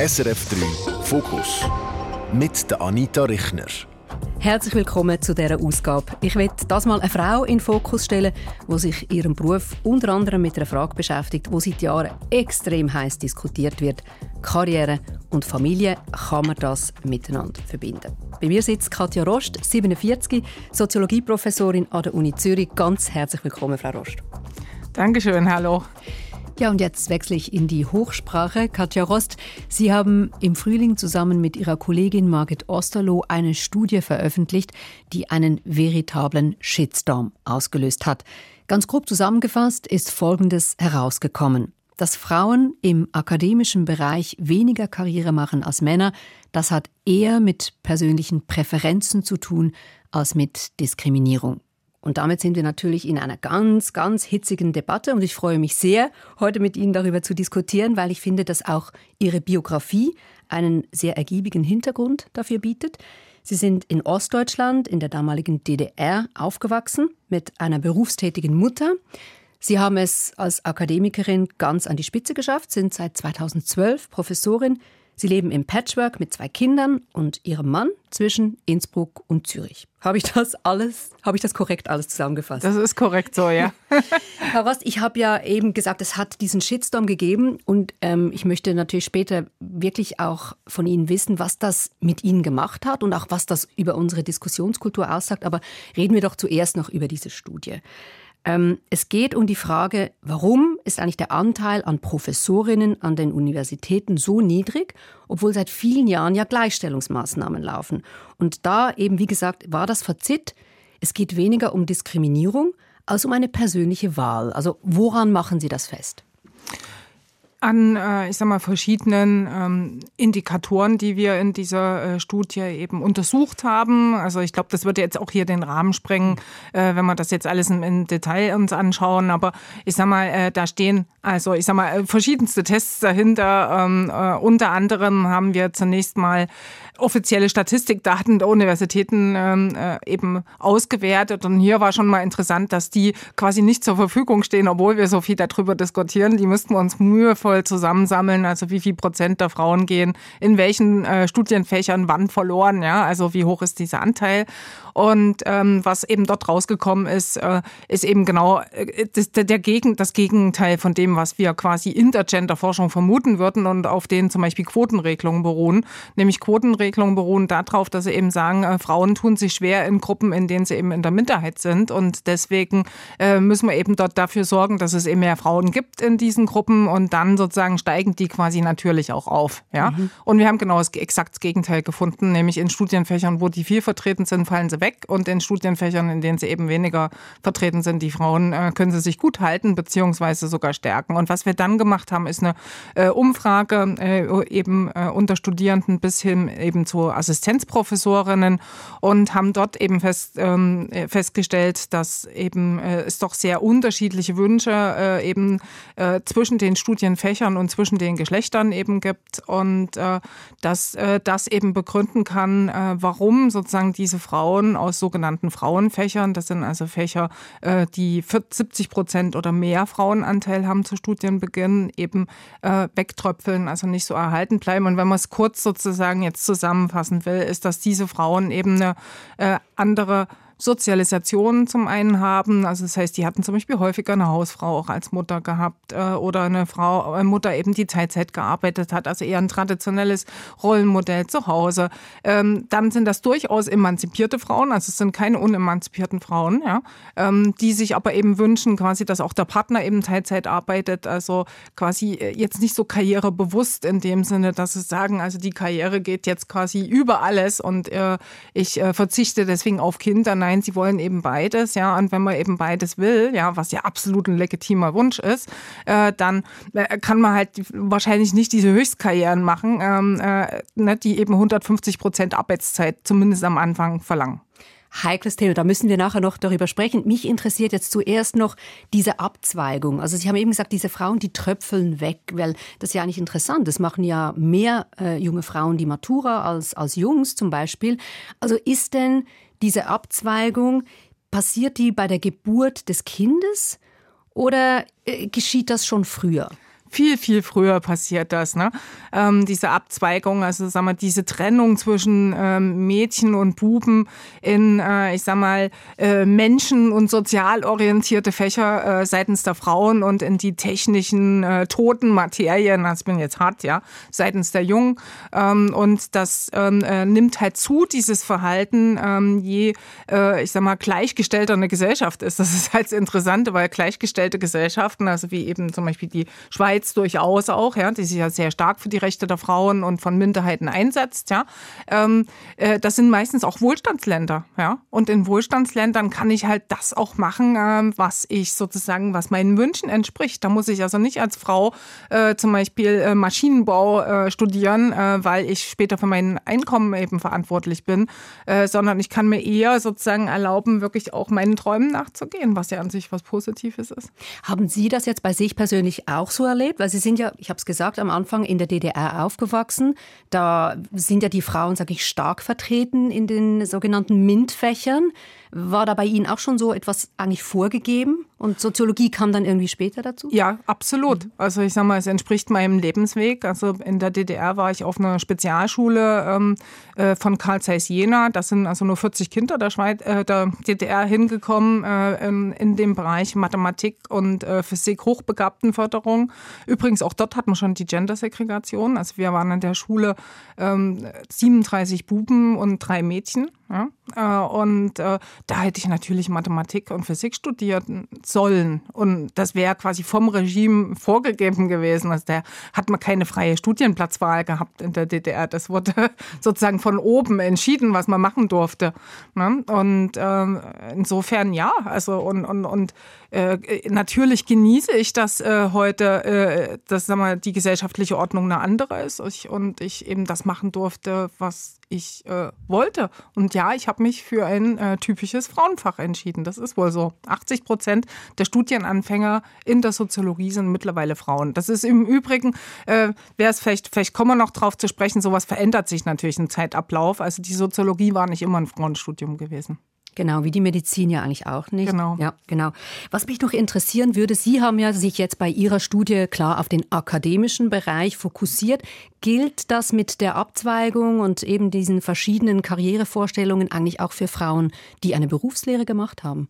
SRF 3 Fokus mit der Anita Richner. Herzlich willkommen zu dieser Ausgabe. Ich will das mal eine Frau in den Fokus stellen, die sich ihrem Beruf unter anderem mit einer Frage beschäftigt, die seit Jahren extrem heiß diskutiert wird. Karriere und Familie, kann man das miteinander verbinden? Bei mir sitzt Katja Rost, 47, Soziologieprofessorin an der Uni Zürich. Ganz herzlich willkommen, Frau Rost. Dankeschön, hallo. Ja, und jetzt wechsle ich in die Hochsprache. Katja Rost, Sie haben im Frühling zusammen mit Ihrer Kollegin Margit Osterloh eine Studie veröffentlicht, die einen veritablen Shitstorm ausgelöst hat. Ganz grob zusammengefasst ist Folgendes herausgekommen. Dass Frauen im akademischen Bereich weniger Karriere machen als Männer, das hat eher mit persönlichen Präferenzen zu tun als mit Diskriminierung. Und damit sind wir natürlich in einer ganz, ganz hitzigen Debatte und ich freue mich sehr, heute mit Ihnen darüber zu diskutieren, weil ich finde, dass auch Ihre Biografie einen sehr ergiebigen Hintergrund dafür bietet. Sie sind in Ostdeutschland, in der damaligen DDR, aufgewachsen mit einer berufstätigen Mutter. Sie haben es als Akademikerin ganz an die Spitze geschafft, sind seit 2012 Professorin Sie leben im Patchwork mit zwei Kindern und ihrem Mann zwischen Innsbruck und Zürich. Habe ich das alles, habe ich das korrekt alles zusammengefasst? Das ist korrekt so, ja. Herr Rost, ich habe ja eben gesagt, es hat diesen Shitstorm gegeben und ähm, ich möchte natürlich später wirklich auch von Ihnen wissen, was das mit Ihnen gemacht hat und auch was das über unsere Diskussionskultur aussagt. Aber reden wir doch zuerst noch über diese Studie. Ähm, es geht um die Frage, warum ist eigentlich der Anteil an Professorinnen an den Universitäten so niedrig, obwohl seit vielen Jahren ja Gleichstellungsmaßnahmen laufen. Und da eben, wie gesagt, war das Fazit, es geht weniger um Diskriminierung als um eine persönliche Wahl. Also woran machen Sie das fest? An, äh, ich sag mal, verschiedenen ähm, Indikatoren, die wir in dieser äh, Studie eben untersucht haben. Also ich glaube, das würde jetzt auch hier den Rahmen sprengen, äh, wenn wir das jetzt alles im, im Detail uns anschauen. Aber ich sag mal, äh, da stehen also ich sag mal verschiedenste Tests dahinter. Ähm, äh, unter anderem haben wir zunächst mal offizielle Statistikdaten der Universitäten ähm, äh, eben ausgewertet. Und hier war schon mal interessant, dass die quasi nicht zur Verfügung stehen, obwohl wir so viel darüber diskutieren. Die müssten wir uns mühevoll zusammensammeln. Also wie viel Prozent der Frauen gehen in welchen äh, Studienfächern wann verloren. Ja, also wie hoch ist dieser Anteil? Und ähm, was eben dort rausgekommen ist, äh, ist eben genau äh, das, der Gegen, das Gegenteil von dem, was wir quasi in der Genderforschung vermuten würden und auf denen zum Beispiel Quotenregelungen beruhen. Nämlich Quotenregelungen beruhen darauf, dass sie eben sagen, äh, Frauen tun sich schwer in Gruppen, in denen sie eben in der Minderheit sind. Und deswegen äh, müssen wir eben dort dafür sorgen, dass es eben mehr Frauen gibt in diesen Gruppen und dann sozusagen steigen die quasi natürlich auch auf. Ja? Mhm. Und wir haben genau das exakt Gegenteil gefunden, nämlich in Studienfächern, wo die viel vertreten sind, fallen sie weg und in Studienfächern, in denen sie eben weniger vertreten sind, die Frauen, äh, können sie sich gut halten beziehungsweise sogar stärken. Und was wir dann gemacht haben, ist eine äh, Umfrage äh, eben unter Studierenden bis hin eben zu Assistenzprofessorinnen und haben dort eben fest, ähm, festgestellt, dass eben es doch sehr unterschiedliche Wünsche eben zwischen den Studienfächern und zwischen den Geschlechtern eben gibt und dass das eben begründen kann, warum sozusagen diese Frauen aus sogenannten Frauenfächern. Das sind also Fächer, äh, die 70 Prozent oder mehr Frauenanteil haben zu Studienbeginn, eben äh, wegtröpfeln, also nicht so erhalten bleiben. Und wenn man es kurz sozusagen jetzt zusammenfassen will, ist, dass diese Frauen eben eine äh, andere Sozialisation zum einen haben. Also das heißt, die hatten zum Beispiel häufiger eine Hausfrau auch als Mutter gehabt äh, oder eine Frau, eine Mutter eben die Teilzeit gearbeitet hat, also eher ein traditionelles Rollenmodell zu Hause. Ähm, dann sind das durchaus emanzipierte Frauen, also es sind keine unemanzipierten Frauen, ja, ähm, die sich aber eben wünschen, quasi, dass auch der Partner eben Teilzeit arbeitet, also quasi äh, jetzt nicht so karrierebewusst in dem Sinne, dass sie sagen, also die Karriere geht jetzt quasi über alles und äh, ich äh, verzichte deswegen auf Kinder. Nein, nein, sie wollen eben beides, ja, und wenn man eben beides will, ja, was ja absolut ein legitimer Wunsch ist, äh, dann äh, kann man halt wahrscheinlich nicht diese Höchstkarrieren machen, ähm, äh, ne, die eben 150 Prozent Arbeitszeit zumindest am Anfang verlangen heikles Thema. Da müssen wir nachher noch darüber sprechen. Mich interessiert jetzt zuerst noch diese Abzweigung. Also Sie haben eben gesagt, diese Frauen, die tröpfeln weg, weil das ist ja eigentlich interessant. Das machen ja mehr äh, junge Frauen die Matura als, als Jungs zum Beispiel. Also ist denn diese Abzweigung, passiert die bei der Geburt des Kindes oder äh, geschieht das schon früher? Viel, viel früher passiert das. Ne? Ähm, diese Abzweigung, also sag mal, diese Trennung zwischen ähm, Mädchen und Buben in, äh, ich sag mal, äh, Menschen- und sozial orientierte Fächer äh, seitens der Frauen und in die technischen äh, toten Materien, das bin jetzt hart, ja, seitens der Jungen. Ähm, und das ähm, äh, nimmt halt zu, dieses Verhalten, ähm, je, äh, ich sag mal, gleichgestellter eine Gesellschaft ist. Das ist halt das Interessante, weil gleichgestellte Gesellschaften, also wie eben zum Beispiel die Schweiz durchaus auch, ja, die sich ja sehr stark für die Rechte der Frauen und von Minderheiten einsetzt, ja, ähm, äh, das sind meistens auch Wohlstandsländer, ja. Und in Wohlstandsländern kann ich halt das auch machen, äh, was ich sozusagen, was meinen Wünschen entspricht. Da muss ich also nicht als Frau äh, zum Beispiel äh, Maschinenbau äh, studieren, äh, weil ich später für mein Einkommen eben verantwortlich bin, sondern ich kann mir eher sozusagen erlauben, wirklich auch meinen Träumen nachzugehen, was ja an sich was Positives ist. Haben Sie das jetzt bei sich persönlich auch so erlebt? Weil Sie sind ja, ich habe es gesagt, am Anfang in der DDR aufgewachsen. Da sind ja die Frauen, sage ich, stark vertreten in den sogenannten MINT-Fächern. War da bei Ihnen auch schon so etwas eigentlich vorgegeben? Und Soziologie kam dann irgendwie später dazu? Ja, absolut. Also ich sage mal, es entspricht meinem Lebensweg. Also in der DDR war ich auf einer Spezialschule ähm, äh, von Karl Zeiss Jena. Das sind also nur 40 Kinder der, Schweiz, äh, der DDR hingekommen äh, in, in, dem Bereich Mathematik und äh, Physik Hochbegabtenförderung. Übrigens auch dort hat man schon die Gendersegregation. Also wir waren an der Schule ähm, 37 Buben und drei Mädchen. Ja? Äh, und äh, da hätte ich natürlich Mathematik und Physik studieren sollen. Und das wäre quasi vom Regime vorgegeben gewesen. Also da hat man keine freie Studienplatzwahl gehabt in der DDR. Das wurde sozusagen von oben entschieden, was man machen durfte. Ne? Und ähm, insofern ja, also und, und, und äh, natürlich genieße ich das heute, dass sag mal, die gesellschaftliche Ordnung eine andere ist und ich eben das machen durfte, was ich wollte. Und ja, ich habe mich für ein äh, typisches Frauenfach entschieden. Das ist wohl so. 80 Prozent der Studienanfänger in der Soziologie sind mittlerweile Frauen. Das ist im Übrigen, äh, wäre es vielleicht, vielleicht kommen wir noch drauf zu sprechen, sowas verändert sich natürlich im Zeitablauf. Also die Soziologie war nicht immer ein Frauenstudium gewesen. Genau, wie die Medizin ja eigentlich auch nicht. Genau. Ja, genau. Was mich noch interessieren würde, Sie haben ja sich jetzt bei Ihrer Studie klar auf den akademischen Bereich fokussiert. Gilt das mit der Abzweigung und eben diesen verschiedenen Karrierevorstellungen eigentlich auch für Frauen, die eine Berufslehre gemacht haben?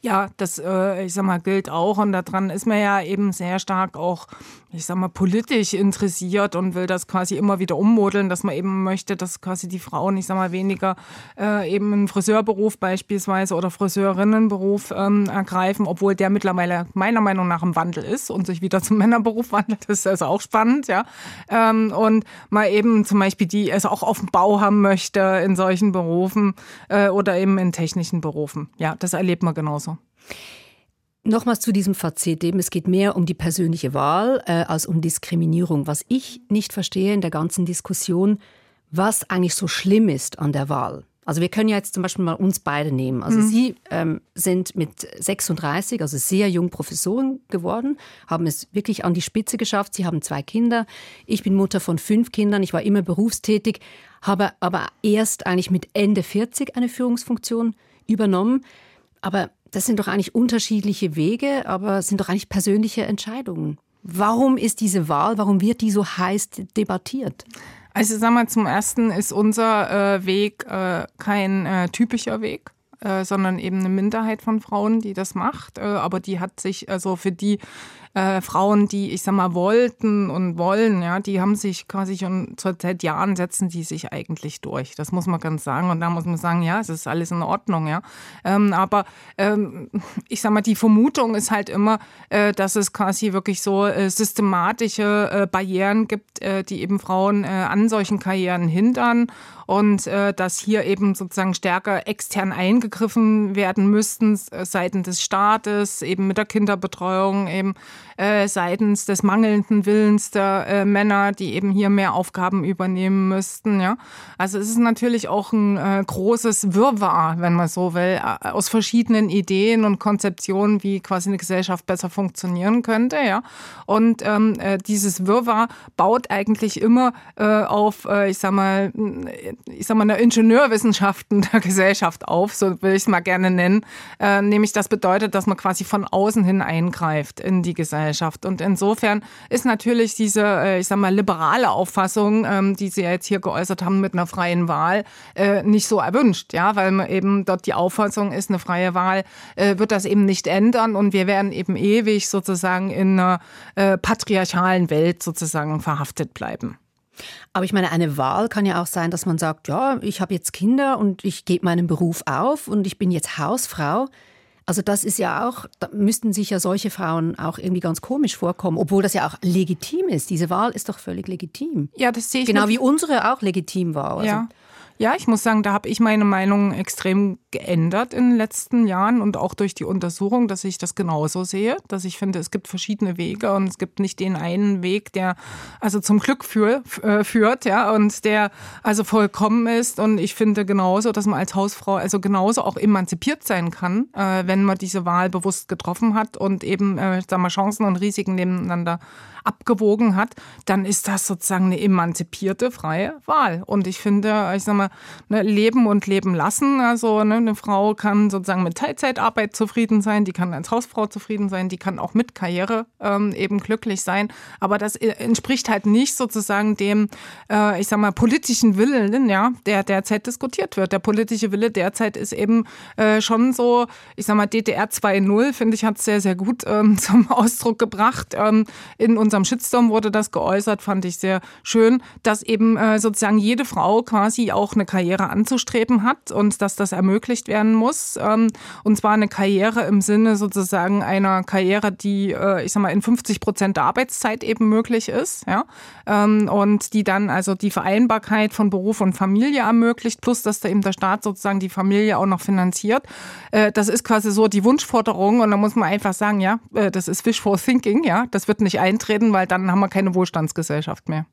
Ja, das, äh, ich sag mal, gilt auch. Und daran ist man ja eben sehr stark auch, ich sag mal, politisch interessiert und will das quasi immer wieder ummodeln, dass man eben möchte, dass quasi die Frauen, ich sag mal, weniger äh, eben einen Friseurberuf beispielsweise oder Friseurinnenberuf ähm, ergreifen, obwohl der mittlerweile meiner Meinung nach im Wandel ist und sich wieder zum Männerberuf wandelt. Das ist also auch spannend, ja. Ähm, und mal eben zum Beispiel die es auch auf dem Bau haben möchte in solchen Berufen äh, oder eben in technischen Berufen. Ja, das erlebt man genauso. Nochmals zu diesem Fazit. Eben, es geht mehr um die persönliche Wahl äh, als um Diskriminierung. Was ich nicht verstehe in der ganzen Diskussion, was eigentlich so schlimm ist an der Wahl. Also wir können ja jetzt zum Beispiel mal uns beide nehmen. Also mhm. Sie ähm, sind mit 36, also sehr jung Professorin geworden, haben es wirklich an die Spitze geschafft. Sie haben zwei Kinder. Ich bin Mutter von fünf Kindern. Ich war immer berufstätig, habe aber erst eigentlich mit Ende 40 eine Führungsfunktion übernommen. Aber das sind doch eigentlich unterschiedliche Wege, aber sind doch eigentlich persönliche Entscheidungen. Warum ist diese Wahl, warum wird die so heiß debattiert? Also sag mal, zum ersten ist unser äh, Weg äh, kein äh, typischer Weg. Äh, sondern eben eine Minderheit von Frauen, die das macht. Äh, aber die hat sich, also für die äh, Frauen, die, ich sag mal, wollten und wollen, ja, die haben sich quasi schon seit Jahren setzen die sich eigentlich durch. Das muss man ganz sagen. Und da muss man sagen, ja, es ist alles in Ordnung, ja. Ähm, aber ähm, ich sag mal, die Vermutung ist halt immer, äh, dass es quasi wirklich so äh, systematische äh, Barrieren gibt, äh, die eben Frauen äh, an solchen Karrieren hindern und äh, dass hier eben sozusagen stärker extern eingegriffen werden müssten äh, seitens des Staates, eben mit der Kinderbetreuung, eben äh, seitens des mangelnden Willens der äh, Männer, die eben hier mehr Aufgaben übernehmen müssten. Ja, also es ist natürlich auch ein äh, großes Wirrwarr, wenn man so will, aus verschiedenen Ideen und Konzeptionen, wie quasi eine Gesellschaft besser funktionieren könnte. Ja, und ähm, äh, dieses Wirrwarr baut eigentlich immer äh, auf, ich sag mal, ich sag mal, eine Ingenieurwissenschaften der Gesellschaft auf, so will ich es mal gerne nennen. Nämlich das bedeutet, dass man quasi von außen hin eingreift in die Gesellschaft Gesellschaft. Und insofern ist natürlich diese, äh, ich sag mal, liberale Auffassung, ähm, die Sie jetzt hier geäußert haben mit einer freien Wahl, äh, nicht so erwünscht, ja, weil eben dort die Auffassung ist, eine freie Wahl äh, wird das eben nicht ändern und wir werden eben ewig sozusagen in einer patriarchalen Welt sozusagen verhaftet bleiben. Aber ich meine, eine Wahl kann ja auch sein, dass man sagt, ja, ich habe jetzt Kinder und ich gebe meinen Beruf auf und ich bin jetzt Hausfrau. Also das ist ja auch, da müssten sich ja solche Frauen auch irgendwie ganz komisch vorkommen, obwohl das ja auch legitim ist. Diese Wahl ist doch völlig legitim. Ja, das sehe ich. Genau wie unsere auch legitim war. Also ja. Ja, ich muss sagen, da habe ich meine Meinung extrem geändert in den letzten Jahren und auch durch die Untersuchung, dass ich das genauso sehe, dass ich finde, es gibt verschiedene Wege und es gibt nicht den einen Weg, der also zum Glück für, äh, führt, ja, und der also vollkommen ist. Und ich finde genauso, dass man als Hausfrau also genauso auch emanzipiert sein kann, äh, wenn man diese Wahl bewusst getroffen hat und eben, äh, sagen wir, Chancen und Risiken nebeneinander abgewogen hat, dann ist das sozusagen eine emanzipierte freie Wahl. Und ich finde, ich sag mal, ne, leben und leben lassen. Also ne, eine Frau kann sozusagen mit Teilzeitarbeit zufrieden sein, die kann als Hausfrau zufrieden sein, die kann auch mit Karriere ähm, eben glücklich sein. Aber das äh, entspricht halt nicht sozusagen dem, äh, ich sag mal, politischen Willen, ja, der derzeit diskutiert wird. Der politische Wille derzeit ist eben äh, schon so, ich sag mal, DDR 2.0, finde ich, hat es sehr, sehr gut ähm, zum Ausdruck gebracht ähm, in unserem Shitstorm wurde das geäußert, fand ich sehr schön, dass eben äh, sozusagen jede Frau quasi auch eine Karriere anzustreben hat und dass das ermöglicht werden muss. Ähm, und zwar eine Karriere im Sinne sozusagen einer Karriere, die, äh, ich sag mal, in 50 Prozent der Arbeitszeit eben möglich ist, ja. Ähm, und die dann also die Vereinbarkeit von Beruf und Familie ermöglicht, plus dass da eben der Staat sozusagen die Familie auch noch finanziert. Äh, das ist quasi so die Wunschforderung und da muss man einfach sagen, ja, äh, das ist Wishful Thinking, ja, das wird nicht eintreten weil dann haben wir keine Wohlstandsgesellschaft mehr.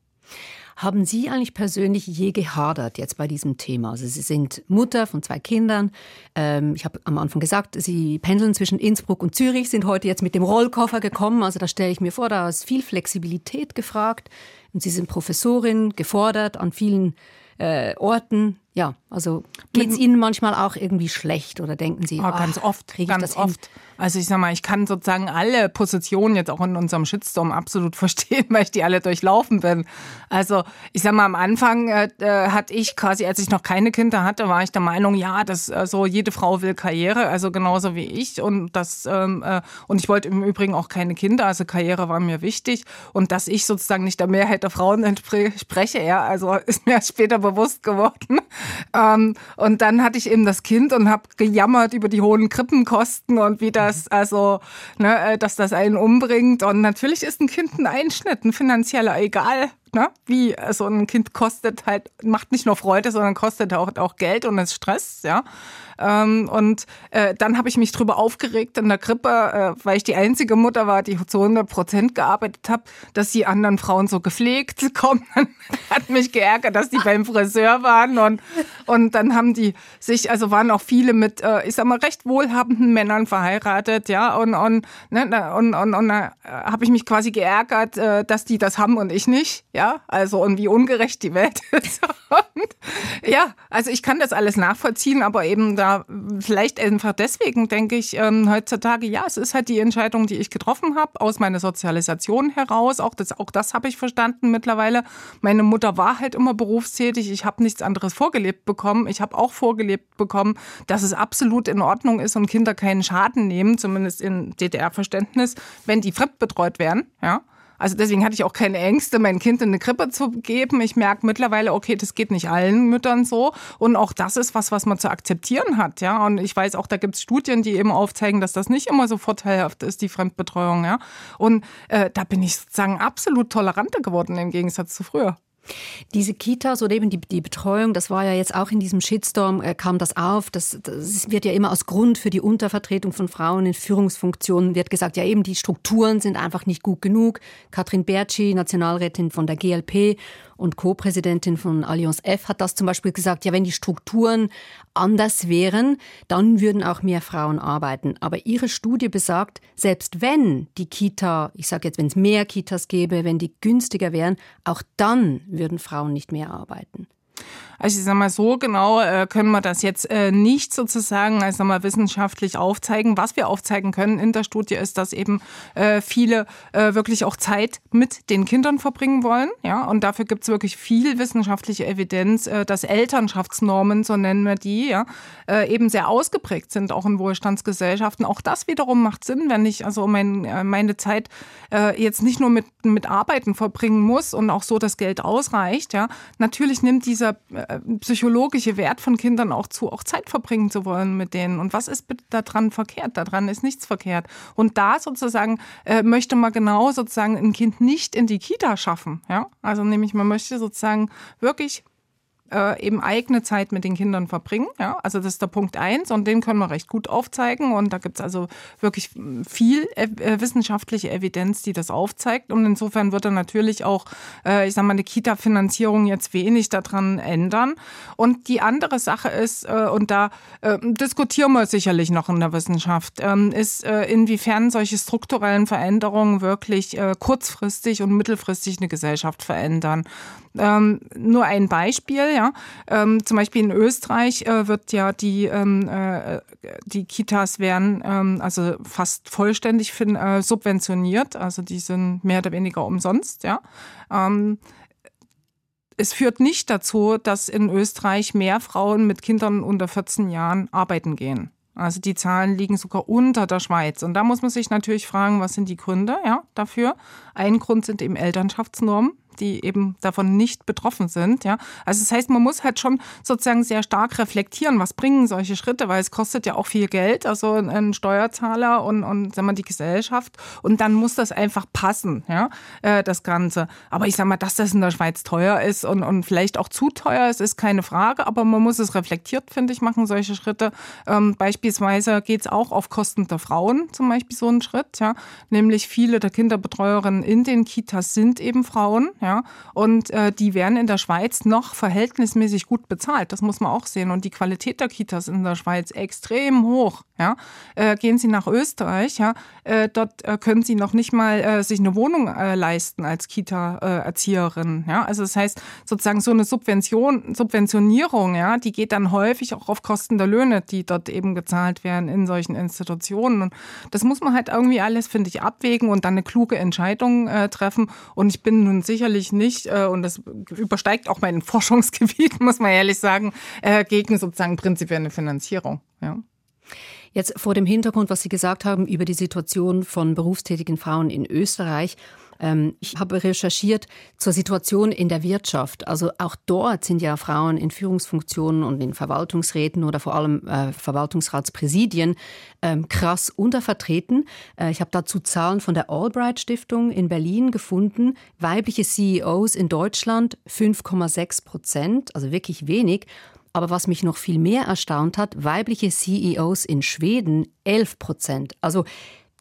Haben Sie eigentlich persönlich je gehadert jetzt bei diesem Thema? Also Sie sind Mutter von zwei Kindern. Ähm, ich habe am Anfang gesagt, Sie pendeln zwischen Innsbruck und Zürich, sind heute jetzt mit dem Rollkoffer gekommen. Also da stelle ich mir vor, da ist viel Flexibilität gefragt. Und Sie sind Professorin, gefordert an vielen äh, Orten. Ja, also geht es Ihnen manchmal auch irgendwie schlecht oder denken Sie, oh, ganz oft, ganz oft. Hin? Also ich sag mal, ich kann sozusagen alle Positionen jetzt auch in unserem Shitstorm absolut verstehen, weil ich die alle durchlaufen bin. Also ich sag mal, am Anfang äh, äh, hatte ich quasi, als ich noch keine Kinder hatte, war ich der Meinung, ja, dass also jede Frau will Karriere, also genauso wie ich und das ähm, äh, und ich wollte im Übrigen auch keine Kinder, also Karriere war mir wichtig und dass ich sozusagen nicht der Mehrheit der Frauen entspreche, ja, also ist mir später bewusst geworden. Ähm, und dann hatte ich eben das Kind und habe gejammert über die hohen Krippenkosten und wie das, also, ne, äh, dass das einen umbringt. Und natürlich ist ein Kind ein Einschnitt, ein finanzieller, egal ne? wie so also ein Kind kostet halt, macht nicht nur Freude, sondern kostet auch, auch Geld und ist Stress, ja. Ähm, und äh, dann habe ich mich drüber aufgeregt in der Krippe, äh, weil ich die einzige Mutter war, die zu 100 Prozent gearbeitet habe, dass die anderen Frauen so gepflegt kommen. hat mich geärgert, dass die beim Friseur waren und und dann haben die sich, also waren auch viele mit, äh, ich sag mal, recht wohlhabenden Männern verheiratet, ja, und und ne, und und, und da habe ich mich quasi geärgert, äh, dass die das haben und ich nicht, ja, also und wie ungerecht die Welt ist. und, ja, also ich kann das alles nachvollziehen, aber eben da vielleicht einfach deswegen denke ich ähm, heutzutage, ja, es ist halt die Entscheidung, die ich getroffen habe aus meiner Sozialisation heraus. Auch das, auch das habe ich verstanden mittlerweile. Meine Mutter war halt immer berufstätig. Ich habe nichts anderes vorgelebt bekommen. Ich habe auch vorgelebt bekommen, dass es absolut in Ordnung ist und Kinder keinen Schaden nehmen, zumindest in DDR-Verständnis, wenn die fremdbetreut werden. Ja. Also deswegen hatte ich auch keine Ängste, mein Kind in eine Krippe zu geben. Ich merke mittlerweile, okay, das geht nicht allen Müttern so. Und auch das ist was, was man zu akzeptieren hat. Ja, und ich weiß auch, da gibt es Studien, die eben aufzeigen, dass das nicht immer so vorteilhaft ist, die Fremdbetreuung. Ja, und äh, da bin ich sozusagen absolut toleranter geworden im Gegensatz zu früher. Diese Kitas oder eben die, die Betreuung, das war ja jetzt auch in diesem Shitstorm, äh, kam das auf. Das, das wird ja immer als Grund für die Untervertretung von Frauen in Führungsfunktionen wird gesagt, ja eben die Strukturen sind einfach nicht gut genug. Katrin Bertschi, Nationalrätin von der GLP und Co-Präsidentin von Allianz F hat das zum Beispiel gesagt, ja, wenn die Strukturen anders wären, dann würden auch mehr Frauen arbeiten. Aber ihre Studie besagt, selbst wenn die Kita, ich sage jetzt, wenn es mehr Kitas gäbe, wenn die günstiger wären, auch dann würden Frauen nicht mehr arbeiten. Also ich sag mal, so genau äh, können wir das jetzt äh, nicht sozusagen, also mal wissenschaftlich aufzeigen. Was wir aufzeigen können in der Studie ist, dass eben äh, viele äh, wirklich auch Zeit mit den Kindern verbringen wollen. Ja, und dafür gibt es wirklich viel wissenschaftliche Evidenz, äh, dass Elternschaftsnormen, so nennen wir die, ja, äh, eben sehr ausgeprägt sind, auch in Wohlstandsgesellschaften. Auch das wiederum macht Sinn, wenn ich also mein, meine Zeit jetzt nicht nur mit, mit Arbeiten verbringen muss und auch so das Geld ausreicht. Ja, natürlich nimmt dieser psychologische Wert von Kindern auch zu, auch Zeit verbringen zu wollen mit denen. Und was ist daran verkehrt? Daran ist nichts verkehrt. Und da sozusagen äh, möchte man genau sozusagen ein Kind nicht in die Kita schaffen. Ja, also nämlich man möchte sozusagen wirklich äh, eben eigene Zeit mit den Kindern verbringen. Ja? Also das ist der Punkt eins und den können wir recht gut aufzeigen. Und da gibt es also wirklich viel äh, wissenschaftliche Evidenz, die das aufzeigt. Und insofern wird er natürlich auch, äh, ich sage mal, eine Kita-Finanzierung jetzt wenig daran ändern. Und die andere Sache ist, äh, und da äh, diskutieren wir sicherlich noch in der Wissenschaft, ähm, ist, äh, inwiefern solche strukturellen Veränderungen wirklich kurzfristig und mittelfristig eine Gesellschaft verändern. Ähm, nur ein Beispiel, ja. Ähm, zum Beispiel in Österreich äh, wird ja die, ähm, äh, die Kitas werden ähm, also fast vollständig fin, äh, subventioniert, also die sind mehr oder weniger umsonst, ja. Ähm, es führt nicht dazu, dass in Österreich mehr Frauen mit Kindern unter 14 Jahren arbeiten gehen. Also die Zahlen liegen sogar unter der Schweiz. Und da muss man sich natürlich fragen, was sind die Gründe ja, dafür? Ein Grund sind eben Elternschaftsnormen die eben davon nicht betroffen sind. Ja, also das heißt, man muss halt schon sozusagen sehr stark reflektieren, was bringen solche Schritte, weil es kostet ja auch viel Geld, also ein Steuerzahler und und sagen wir die Gesellschaft und dann muss das einfach passen, ja, äh, das Ganze. Aber ich sag mal, dass das in der Schweiz teuer ist und und vielleicht auch zu teuer ist, ist keine Frage, aber man muss es reflektiert, finde ich, machen solche Schritte. Ähm, beispielsweise geht es auch auf Kosten der Frauen, zum Beispiel so ein Schritt, ja, nämlich viele der Kinderbetreuerinnen in den Kitas sind eben Frauen. Ja? Ja? Und äh, die werden in der Schweiz noch verhältnismäßig gut bezahlt. Das muss man auch sehen. Und die Qualität der Kitas in der Schweiz extrem hoch. Ja? Äh, gehen Sie nach Österreich, ja? Äh, dort äh, können Sie noch nicht mal äh, sich eine Wohnung äh, leisten als Kita-Erzieherin. ja? Also das heißt, sozusagen so eine Subvention, Subventionierung, ja, die geht dann häufig auch auf Kosten der Löhne, die dort eben gezahlt werden in solchen Institutionen. Und das muss man halt irgendwie alles, finde ich, abwägen und dann eine kluge Entscheidung äh, treffen. Und ich bin nun sicherlich nicht, äh, und das übersteigt auch mein Forschungsgebiet, muss man ehrlich sagen, äh, gegen sozusagen prinzipiell eine Finanzierung. Ja. Jetzt vor dem Hintergrund, was Sie gesagt haben über die Situation von berufstätigen Frauen in Österreich, ähm, ich habe recherchiert zur Situation in der Wirtschaft. Also auch dort sind ja Frauen in Führungsfunktionen und in Verwaltungsräten oder vor allem äh, Verwaltungsratspräsidien ähm, krass untervertreten. Äh, ich habe dazu Zahlen von der Albright Stiftung in Berlin gefunden. Weibliche CEOs in Deutschland 5,6 Prozent, also wirklich wenig. Aber was mich noch viel mehr erstaunt hat, weibliche CEOs in Schweden 11 Prozent. Also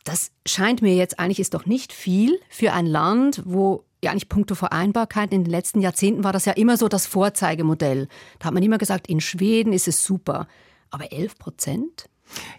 das scheint mir jetzt eigentlich ist doch nicht viel für ein Land, wo ja eigentlich puncto Vereinbarkeit in den letzten Jahrzehnten war das ja immer so das Vorzeigemodell. Da hat man immer gesagt, in Schweden ist es super. Aber 11 Prozent?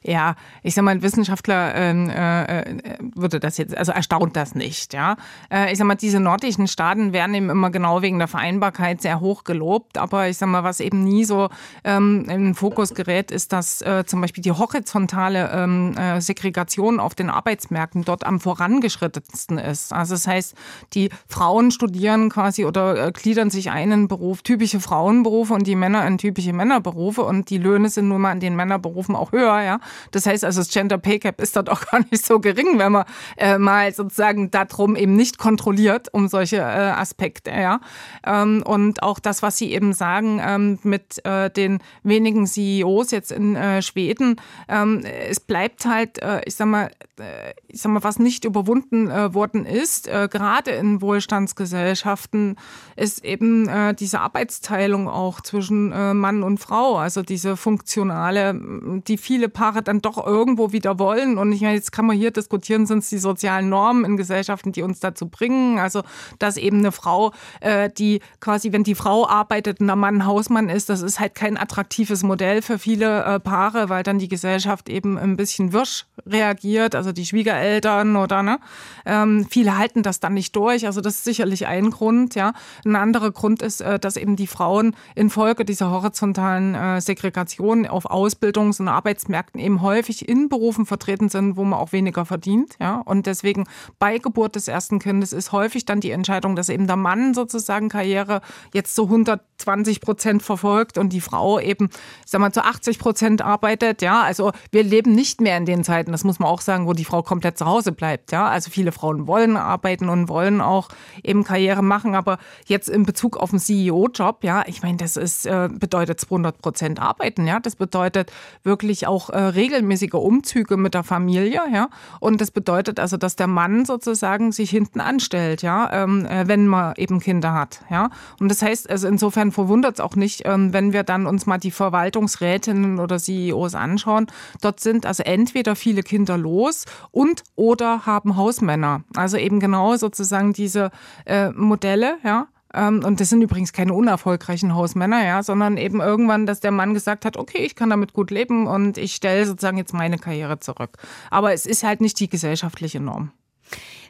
Ja, ich sag mal, ein Wissenschaftler ähm, äh, äh, würde das jetzt, also erstaunt das nicht, ja. Äh, ich sag mal, diese nordischen Staaten werden eben immer genau wegen der Vereinbarkeit sehr hoch gelobt, aber ich sag mal, was eben nie so ähm, in den Fokus gerät, ist, dass äh, zum Beispiel die horizontale ähm, äh, Segregation auf den Arbeitsmärkten dort am vorangeschrittensten ist. Also das heißt, die Frauen studieren quasi oder äh, gliedern sich einen Beruf, typische Frauenberufe und die Männer in typische Männerberufe und die Löhne sind nun mal in den Männerberufen auch höher ja. Das heißt also, das Gender Pay Gap ist dort auch gar nicht so gering, wenn man äh, mal sozusagen darum eben nicht kontrolliert um solche äh, Aspekte, ja. Ähm, und auch das, was Sie eben sagen ähm, mit äh, den wenigen CEOs jetzt in äh, Schweden, ähm, es bleibt halt, äh, ich sag mal, äh, ich sag mal, was nicht überwunden worden ist, gerade in Wohlstandsgesellschaften, ist eben diese Arbeitsteilung auch zwischen Mann und Frau, also diese funktionale, die viele viele Paare dann doch irgendwo wieder wollen. Und ich meine, jetzt kann man hier diskutieren, sind es die sozialen Normen in Gesellschaften, die uns dazu bringen. Also, dass eben eine Frau, äh, die quasi, wenn die Frau arbeitet und der Mann Hausmann ist, das ist halt kein attraktives Modell für viele äh, Paare, weil dann die Gesellschaft eben ein bisschen wirsch reagiert, also die Schwiegereltern oder ne. Ähm, viele halten das dann nicht durch. Also das ist sicherlich ein Grund, ja. Ein anderer Grund ist, äh, dass eben die Frauen infolge dieser horizontalen äh, Segregation auf Ausbildungs- und Arbeitsmärkten eben häufig in Berufen vertreten sind, wo man auch weniger verdient, ja. Und deswegen bei Geburt des ersten Kindes ist häufig dann die Entscheidung, dass eben der Mann sozusagen Karriere jetzt zu 120 Prozent verfolgt und die Frau eben, ich sag mal, zu 80 Prozent arbeitet, ja. Also wir leben nicht mehr in den Zeiten, das muss man auch sagen, wo die Frau komplett zu Hause bleibt, ja. Also viele Frauen wollen arbeiten und wollen auch eben Karriere machen, aber jetzt in Bezug auf den CEO-Job, ja, ich meine, das ist, äh, bedeutet 200 Prozent arbeiten, ja. Das bedeutet wirklich auch äh, regelmäßige Umzüge mit der Familie, ja. Und das bedeutet also, dass der Mann sozusagen sich hinten anstellt, ja, ähm, äh, wenn man eben Kinder hat, ja. Und das heißt, also insofern verwundert es auch nicht, ähm, wenn wir dann uns mal die Verwaltungsrätinnen oder CEOs anschauen. Dort sind also entweder viele Kinder los und oder haben Hausmänner. Also eben genau sozusagen diese äh, Modelle, ja. Ähm, und das sind übrigens keine unerfolgreichen Hausmänner, ja, sondern eben irgendwann, dass der Mann gesagt hat, okay, ich kann damit gut leben und ich stelle sozusagen jetzt meine Karriere zurück. Aber es ist halt nicht die gesellschaftliche Norm.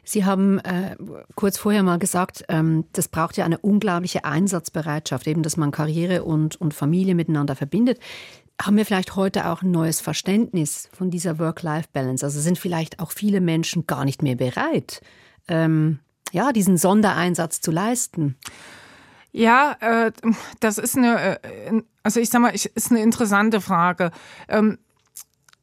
Sie haben äh, kurz vorher mal gesagt, ähm, das braucht ja eine unglaubliche Einsatzbereitschaft, eben, dass man Karriere und, und Familie miteinander verbindet. Haben wir vielleicht heute auch ein neues Verständnis von dieser Work-Life-Balance? Also sind vielleicht auch viele Menschen gar nicht mehr bereit, ähm, ja, diesen Sondereinsatz zu leisten? Ja, äh, das ist eine, äh, also ich sag mal, ist eine interessante Frage. Ähm,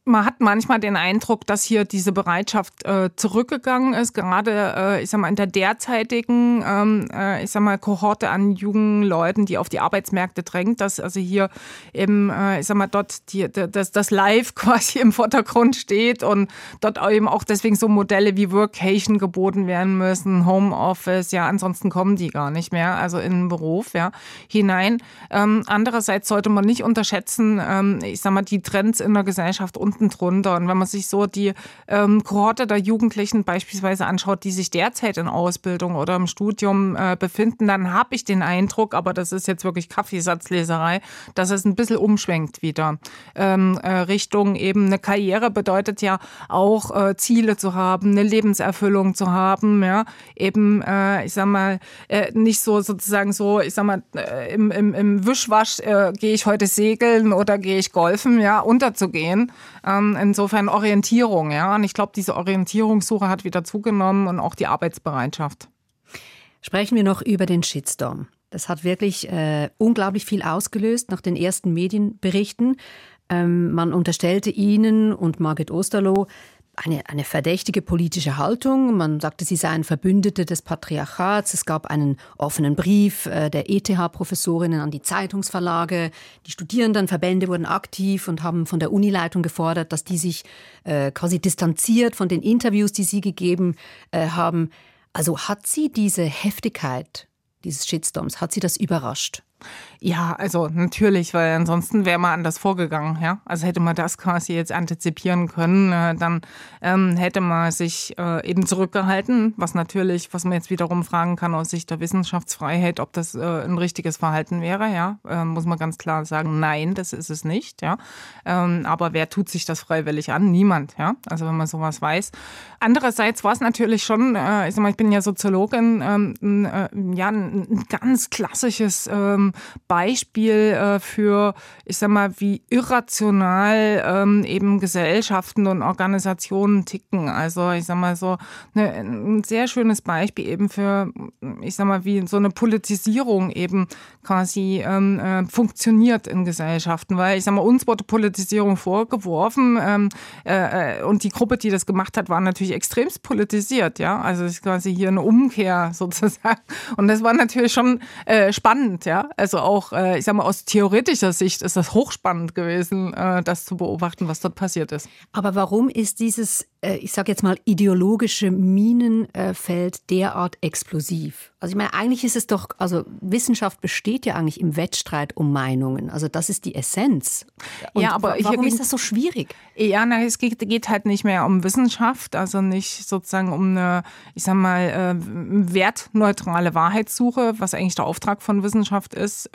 man hat manchmal den Eindruck, dass hier diese Bereitschaft äh, zurückgegangen ist, gerade äh, ich sag mal in der derzeitigen ähm, äh, ich sag mal Kohorte an jungen Leuten, die auf die Arbeitsmärkte drängt, dass also hier eben äh, ich sag mal dort die, das, das Live quasi im Vordergrund steht und dort eben auch deswegen so Modelle wie Workation geboten werden müssen, Homeoffice, ja, ansonsten kommen die gar nicht mehr, also in den Beruf, ja, hinein. Ähm, andererseits sollte man nicht unterschätzen, ähm, ich sag mal die Trends in der Gesellschaft und unten drunter. Und wenn man sich so die ähm, Kohorte der Jugendlichen beispielsweise anschaut, die sich derzeit in Ausbildung oder im Studium äh, befinden, dann habe ich den Eindruck, aber das ist jetzt wirklich Kaffeesatzleserei, dass es ein bisschen umschwenkt wieder. Ähm, äh, Richtung eben eine Karriere bedeutet ja auch äh, Ziele zu haben, eine Lebenserfüllung zu haben, ja, eben, äh, ich sag mal, äh, nicht so sozusagen so, ich sag mal, äh, im, im, im Wischwasch äh, gehe ich heute segeln oder gehe ich golfen, ja, unterzugehen, ähm, insofern Orientierung, ja. Und ich glaube, diese Orientierungssuche hat wieder zugenommen und auch die Arbeitsbereitschaft. Sprechen wir noch über den Shitstorm. Das hat wirklich äh, unglaublich viel ausgelöst nach den ersten Medienberichten. Ähm, man unterstellte Ihnen und Margit Osterloh eine, eine verdächtige politische Haltung. Man sagte, sie seien Verbündete des Patriarchats. Es gab einen offenen Brief äh, der ETH-Professorinnen an die Zeitungsverlage. Die Studierendenverbände wurden aktiv und haben von der Unileitung gefordert, dass die sich äh, quasi distanziert von den Interviews, die sie gegeben äh, haben. Also hat sie diese Heftigkeit dieses Shitstorms, hat sie das überrascht? Ja, also natürlich, weil ansonsten wäre man anders vorgegangen, ja. Also hätte man das quasi jetzt antizipieren können, äh, dann ähm, hätte man sich äh, eben zurückgehalten, was natürlich, was man jetzt wiederum fragen kann aus Sicht der Wissenschaftsfreiheit, ob das äh, ein richtiges Verhalten wäre, ja. Ähm, muss man ganz klar sagen, nein, das ist es nicht, ja. Ähm, aber wer tut sich das freiwillig an? Niemand, ja. Also wenn man sowas weiß. Andererseits war es natürlich schon, äh, ich sag mal, ich bin ja Soziologin, ähm, äh, ja, ein, ein ganz klassisches ähm, Beispiel äh, für, ich sag mal, wie irrational ähm, eben Gesellschaften und Organisationen ticken. Also ich sag mal so eine, ein sehr schönes Beispiel eben für, ich sag mal, wie so eine Politisierung eben quasi ähm, äh, funktioniert in Gesellschaften. Weil ich sag mal, uns wurde Politisierung vorgeworfen ähm, äh, und die Gruppe, die das gemacht hat, war natürlich extremst politisiert. Ja, also es ist quasi hier eine Umkehr sozusagen. Und das war natürlich schon äh, spannend. Ja, also auch, äh, ich sag mal, aus theoretischer Sicht ist das hochspannend gewesen, äh, das zu beobachten, was dort passiert ist. Aber warum ist dieses, äh, ich sage jetzt mal, ideologische Minenfeld derart explosiv? Also ich meine, eigentlich ist es doch, also Wissenschaft besteht geht ja eigentlich im Wettstreit um Meinungen. Also das ist die Essenz. Und ja, aber warum ist das so schwierig? Ja, na, es geht, geht, halt nicht mehr um Wissenschaft, also nicht sozusagen um eine, ich sag mal, äh, wertneutrale Wahrheitssuche, was eigentlich der Auftrag von Wissenschaft ist.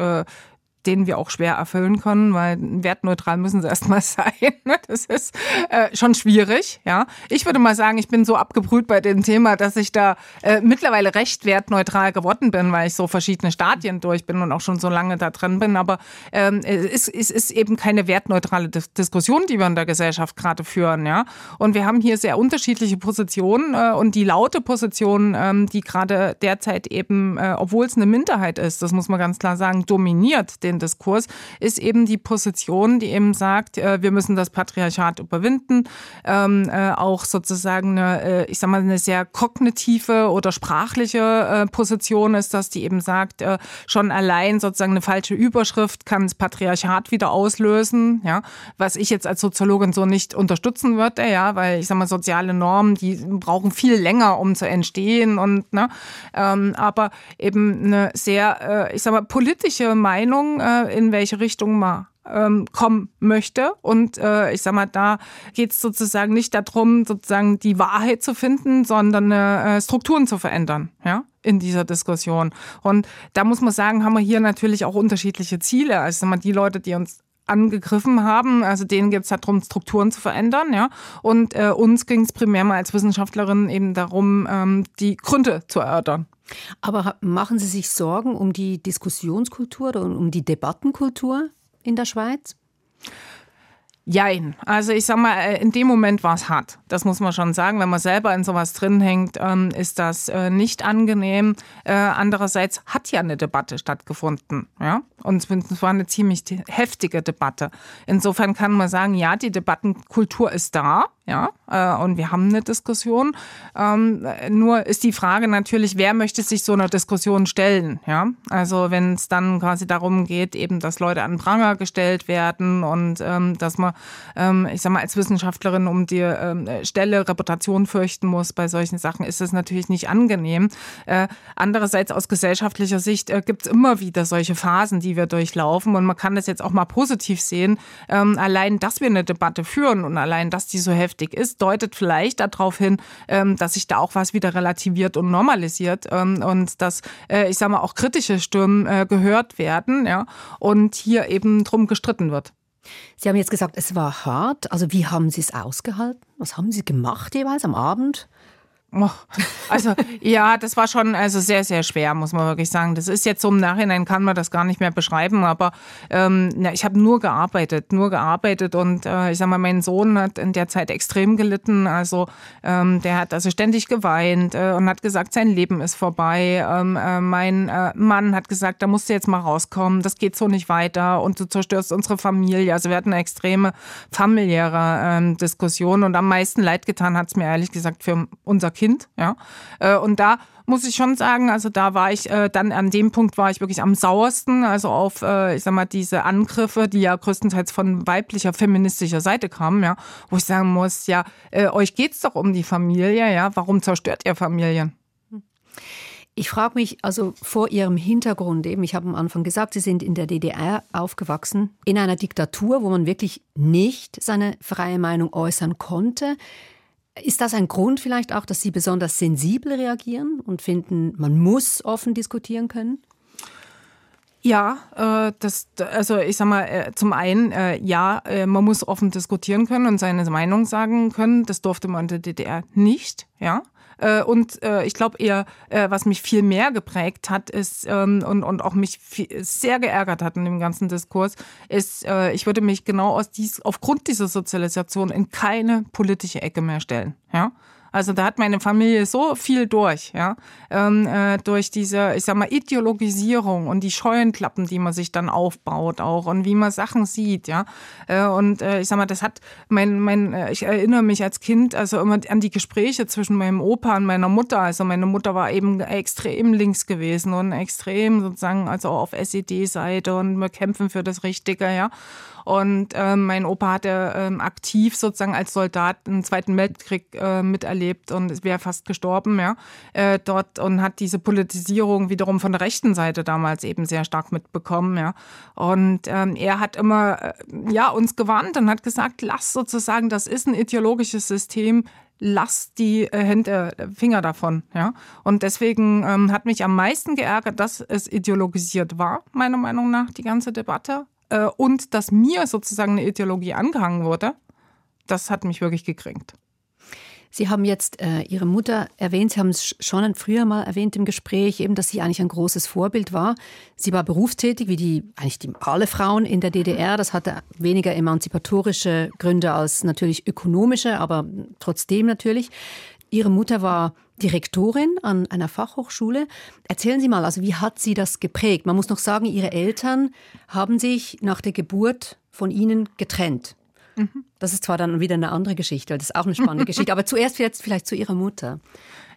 Den wir auch schwer erfüllen können, weil wertneutral müssen sie erstmal sein. Ne? Das ist äh, schon schwierig. Ja, ich würde mal sagen, ich bin so abgebrüht bei dem Thema, dass ich da äh, mittlerweile recht wertneutral geworden bin, weil ich so verschiedene Stadien durch bin und auch schon so lange da drin bin. Aber ähm, es, es ist eben keine wertneutrale Diskussion, die wir in der Gesellschaft gerade führen. Ja, und wir haben hier sehr unterschiedliche Positionen äh, und die laute Position, ähm, die gerade derzeit eben, äh, obwohl es eine Minderheit ist, das muss man ganz klar sagen, dominiert den Diskurs, ist eben die Position, die eben sagt, äh, wir müssen das Patriarchat überwinden, ähm, äh, auch sozusagen eine, äh, ich sag mal, eine sehr kognitive oder sprachliche Position ist das, die eben sagt, schon allein sozusagen eine falsche Überschrift kann das Patriarchat wieder auslösen, ja, was ich jetzt als Soziologin so nicht unterstützen würde, ja, weil ich sag mal, soziale Normen, die brauchen viel länger, um zu entstehen und, ne, ähm, aber eben eine sehr, ich sag mal, politische Meinung äh, in welche Richtung man ähm, kommen möchte. Und äh, ich sag mal, da geht es sozusagen nicht darum, sozusagen die Wahrheit zu finden, sondern äh, Strukturen zu verändern, ja, in dieser Diskussion. Und da muss man sagen, haben wir hier natürlich auch unterschiedliche Ziele. Also mal, die Leute, die uns angegriffen haben. Also denen geht es darum, Strukturen zu verändern, ja. Und äh, uns ging es primär mal als Wissenschaftlerin eben darum, ähm, die Gründe zu erörtern. Aber machen Sie sich Sorgen um die Diskussionskultur und um die Debattenkultur in der Schweiz? Jein. Also ich sag mal, äh, in dem Moment war es hart. Das muss man schon sagen. Wenn man selber in sowas drin hängt, ähm, ist das äh, nicht angenehm. Äh, andererseits hat ja eine Debatte stattgefunden. Ja? Und es war eine ziemlich heftige Debatte. Insofern kann man sagen, ja, die Debattenkultur ist da. Ja, und wir haben eine Diskussion. Ähm, nur ist die Frage natürlich, wer möchte sich so einer Diskussion stellen? Ja, also wenn es dann quasi darum geht, eben, dass Leute an Pranger gestellt werden und ähm, dass man ähm, ich sag mal, als Wissenschaftlerin um die ähm, Stelle Reputation fürchten muss bei solchen Sachen, ist das natürlich nicht angenehm. Äh, andererseits aus gesellschaftlicher Sicht äh, gibt es immer wieder solche Phasen, die wir durchlaufen und man kann das jetzt auch mal positiv sehen. Ähm, allein, dass wir eine Debatte führen und allein, dass die so heftig ist, deutet vielleicht darauf hin, ähm, dass sich da auch was wieder relativiert und normalisiert ähm, und dass, äh, ich sag mal, auch kritische Stimmen äh, gehört werden ja, und hier eben drum gestritten wird. Sie haben jetzt gesagt, es war hart. Also wie haben Sie es ausgehalten? Was haben Sie gemacht jeweils am Abend? Oh, also ja, das war schon also sehr, sehr schwer, muss man wirklich sagen. Das ist jetzt so im Nachhinein kann man das gar nicht mehr beschreiben, aber ähm, na, ich habe nur gearbeitet, nur gearbeitet und äh, ich sag mal, mein Sohn hat in der Zeit extrem gelitten. Also ähm, der hat also ständig geweint äh, und hat gesagt, sein Leben ist vorbei. Ähm, äh, mein äh, Mann hat gesagt, da musst du jetzt mal rauskommen, das geht so nicht weiter und du zerstörst unsere Familie. Also wir hatten eine extreme familiäre ähm, Diskussion und am meisten leid getan hat es mir ehrlich gesagt für unser Kind, ja. Äh, und da muss ich schon sagen, also da war ich äh, dann an dem Punkt war ich wirklich am sauersten, also auf, äh, ich sag mal, diese Angriffe, die ja größtenteils von weiblicher feministischer Seite kamen, ja, wo ich sagen muss, ja, euch geht's doch um die Familie, ja, warum zerstört ihr Familien? Ich frage mich, also vor Ihrem Hintergrund eben, ich habe am Anfang gesagt, Sie sind in der DDR aufgewachsen, in einer Diktatur, wo man wirklich nicht seine freie Meinung äußern konnte. Ist das ein Grund vielleicht auch, dass Sie besonders sensibel reagieren und finden, man muss offen diskutieren können? Ja, äh, das, also ich sag mal, äh, zum einen, äh, ja, man muss offen diskutieren können und seine Meinung sagen können. Das durfte man in der DDR nicht, ja. Äh, und äh, ich glaube eher, äh, was mich viel mehr geprägt hat, ist ähm, und, und auch mich viel, sehr geärgert hat in dem ganzen Diskurs, ist, äh, ich würde mich genau aus dies, aufgrund dieser Sozialisation in keine politische Ecke mehr stellen. Ja. Also da hat meine Familie so viel durch, ja, ähm, äh, durch diese, ich sag mal, Ideologisierung und die Scheuenklappen, die man sich dann aufbaut auch und wie man Sachen sieht, ja. Äh, und äh, ich sag mal, das hat mein, mein, äh, ich erinnere mich als Kind also immer an die Gespräche zwischen meinem Opa und meiner Mutter. Also meine Mutter war eben extrem links gewesen und extrem sozusagen, also auf SED-Seite und wir kämpfen für das Richtige, ja. Und äh, mein Opa hatte äh, aktiv sozusagen als Soldat den Zweiten Weltkrieg äh, miterlebt erlebt und wäre fast gestorben, ja, äh, dort und hat diese Politisierung wiederum von der rechten Seite damals eben sehr stark mitbekommen, ja. Und ähm, er hat immer äh, ja uns gewarnt und hat gesagt, lass sozusagen, das ist ein ideologisches System, lass die äh, Hände, äh, Finger davon. Ja? Und deswegen ähm, hat mich am meisten geärgert, dass es ideologisiert war, meiner Meinung nach, die ganze Debatte. Äh, und dass mir sozusagen eine Ideologie angehangen wurde. Das hat mich wirklich gekränkt. Sie haben jetzt äh, Ihre Mutter erwähnt, Sie haben es schon früher mal erwähnt im Gespräch, eben, dass sie eigentlich ein großes Vorbild war. Sie war berufstätig, wie die eigentlich die, alle Frauen in der DDR. Das hatte weniger emanzipatorische Gründe als natürlich ökonomische, aber trotzdem natürlich. Ihre Mutter war Direktorin an einer Fachhochschule. Erzählen Sie mal, also wie hat sie das geprägt? Man muss noch sagen, Ihre Eltern haben sich nach der Geburt von Ihnen getrennt. Das ist zwar dann wieder eine andere Geschichte, das ist auch eine spannende Geschichte, aber zuerst jetzt vielleicht zu Ihrer Mutter.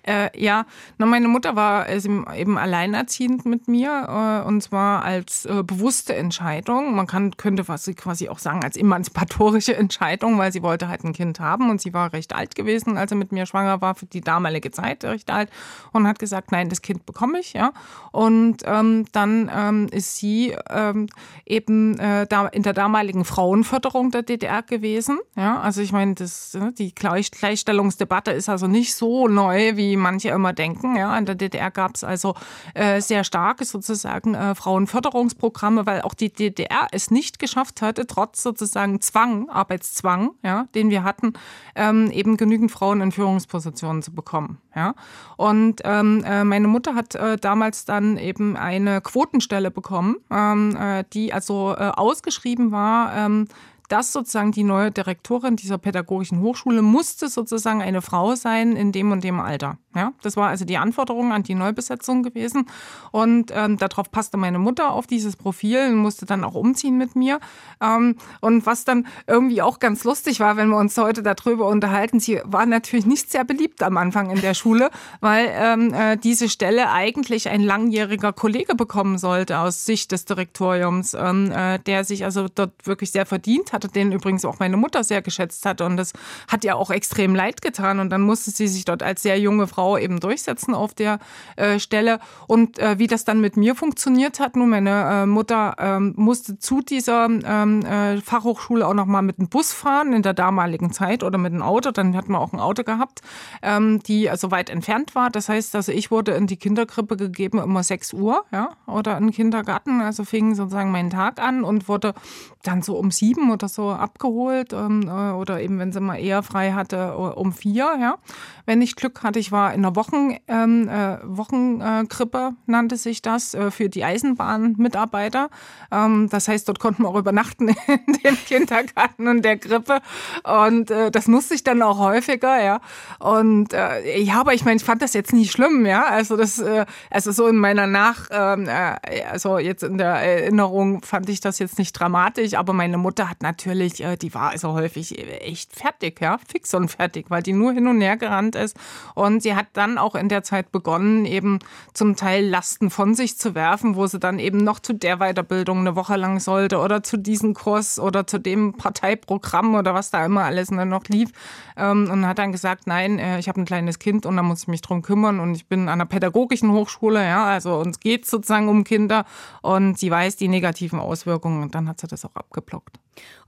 Äh, ja, na, meine Mutter war eben alleinerziehend mit mir äh, und zwar als äh, bewusste Entscheidung. Man kann, könnte was quasi auch sagen als emanzipatorische Entscheidung, weil sie wollte halt ein Kind haben und sie war recht alt gewesen, als sie mit mir schwanger war, für die damalige Zeit recht alt und hat gesagt, nein, das Kind bekomme ich, ja. Und ähm, dann ähm, ist sie ähm, eben äh, da in der damaligen Frauenförderung der DDR gewesen, ja. Also ich meine, das, ne, die Gleichstellungsdebatte ist also nicht so neu wie manche immer denken. Ja, in der DDR gab es also äh, sehr starke sozusagen äh, Frauenförderungsprogramme, weil auch die DDR es nicht geschafft hatte, trotz sozusagen Zwang, Arbeitszwang, ja, den wir hatten, ähm, eben genügend Frauen in Führungspositionen zu bekommen. Ja, und ähm, äh, meine Mutter hat äh, damals dann eben eine Quotenstelle bekommen, ähm, äh, die also äh, ausgeschrieben war ähm, dass sozusagen die neue Direktorin dieser pädagogischen Hochschule musste sozusagen eine Frau sein in dem und dem Alter. Ja, das war also die Anforderung an die Neubesetzung gewesen. Und ähm, darauf passte meine Mutter auf dieses Profil und musste dann auch umziehen mit mir. Ähm, und was dann irgendwie auch ganz lustig war, wenn wir uns heute darüber unterhalten, sie war natürlich nicht sehr beliebt am Anfang in der Schule, weil ähm, äh, diese Stelle eigentlich ein langjähriger Kollege bekommen sollte aus Sicht des Direktoriums, ähm, äh, der sich also dort wirklich sehr verdient hatte, den übrigens auch meine Mutter sehr geschätzt hatte. Und das hat ja auch extrem leid getan. Und dann musste sie sich dort als sehr junge Frau Frau eben durchsetzen auf der äh, Stelle. Und äh, wie das dann mit mir funktioniert hat, nun meine äh, Mutter ähm, musste zu dieser ähm, äh, Fachhochschule auch nochmal mit dem Bus fahren in der damaligen Zeit oder mit dem Auto. Dann hat man auch ein Auto gehabt, ähm, die also weit entfernt war. Das heißt, also ich wurde in die Kinderkrippe gegeben immer 6 Uhr, ja, oder in den Kindergarten. Also fing sozusagen mein Tag an und wurde dann so um sieben oder so abgeholt ähm, äh, oder eben, wenn sie mal eher frei hatte, um vier, ja. Wenn ich Glück hatte, ich war in einer Wochen, ähm, äh, Wochenkrippe, nannte sich das, äh, für die Eisenbahnmitarbeiter. Ähm, das heißt, dort konnten wir auch übernachten in dem Kindergarten und der Krippe. Und äh, das musste ich dann auch häufiger, ja. Und äh, ja, aber ich meine, ich fand das jetzt nicht schlimm, ja. Also das, äh, also so in meiner Nach, ähm, äh, also jetzt in der Erinnerung fand ich das jetzt nicht dramatisch, aber meine Mutter hat natürlich, äh, die war also häufig echt fertig, ja, fix und fertig, weil die nur hin und her gerannt ist. Und sie hat hat dann auch in der Zeit begonnen, eben zum Teil Lasten von sich zu werfen, wo sie dann eben noch zu der Weiterbildung eine Woche lang sollte oder zu diesem Kurs oder zu dem Parteiprogramm oder was da immer alles noch lief. Ähm, und hat dann gesagt, nein, äh, ich habe ein kleines Kind und da muss ich mich drum kümmern und ich bin an einer pädagogischen Hochschule, ja, also uns geht sozusagen um Kinder und sie weiß die negativen Auswirkungen und dann hat sie das auch abgeblockt.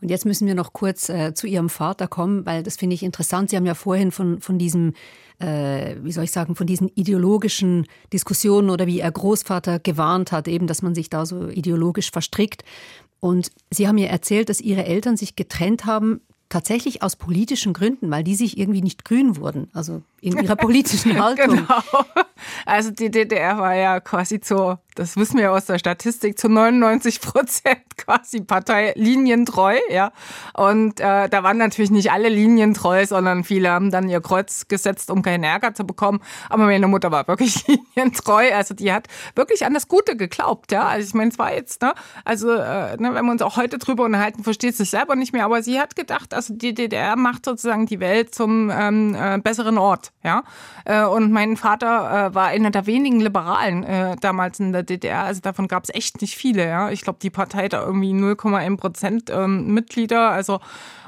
Und jetzt müssen wir noch kurz äh, zu Ihrem Vater kommen, weil das finde ich interessant. Sie haben ja vorhin von, von diesem, äh, wie soll ich sagen, von diesen ideologischen Diskussionen oder wie Ihr Großvater gewarnt hat, eben, dass man sich da so ideologisch verstrickt. Und Sie haben mir erzählt, dass Ihre Eltern sich getrennt haben, tatsächlich aus politischen Gründen, weil die sich irgendwie nicht grün wurden, also in ihrer politischen Haltung. genau. Also die DDR war ja quasi zu das wissen wir aus der Statistik, zu 99 Prozent quasi parteilinientreu, ja. Und äh, da waren natürlich nicht alle linientreu, sondern viele haben dann ihr Kreuz gesetzt, um keinen Ärger zu bekommen. Aber meine Mutter war wirklich linientreu, also die hat wirklich an das Gute geglaubt, ja. Also ich meine, es war jetzt, ne, also äh, ne, wenn wir uns auch heute drüber unterhalten, versteht sich selber nicht mehr, aber sie hat gedacht, also die DDR macht sozusagen die Welt zum ähm, äh, besseren Ort, ja. Äh, und mein Vater äh, war einer der wenigen Liberalen äh, damals in der DDR. Also davon gab es echt nicht viele. Ja. Ich glaube, die Partei da irgendwie 0,1 Prozent ähm, Mitglieder. Also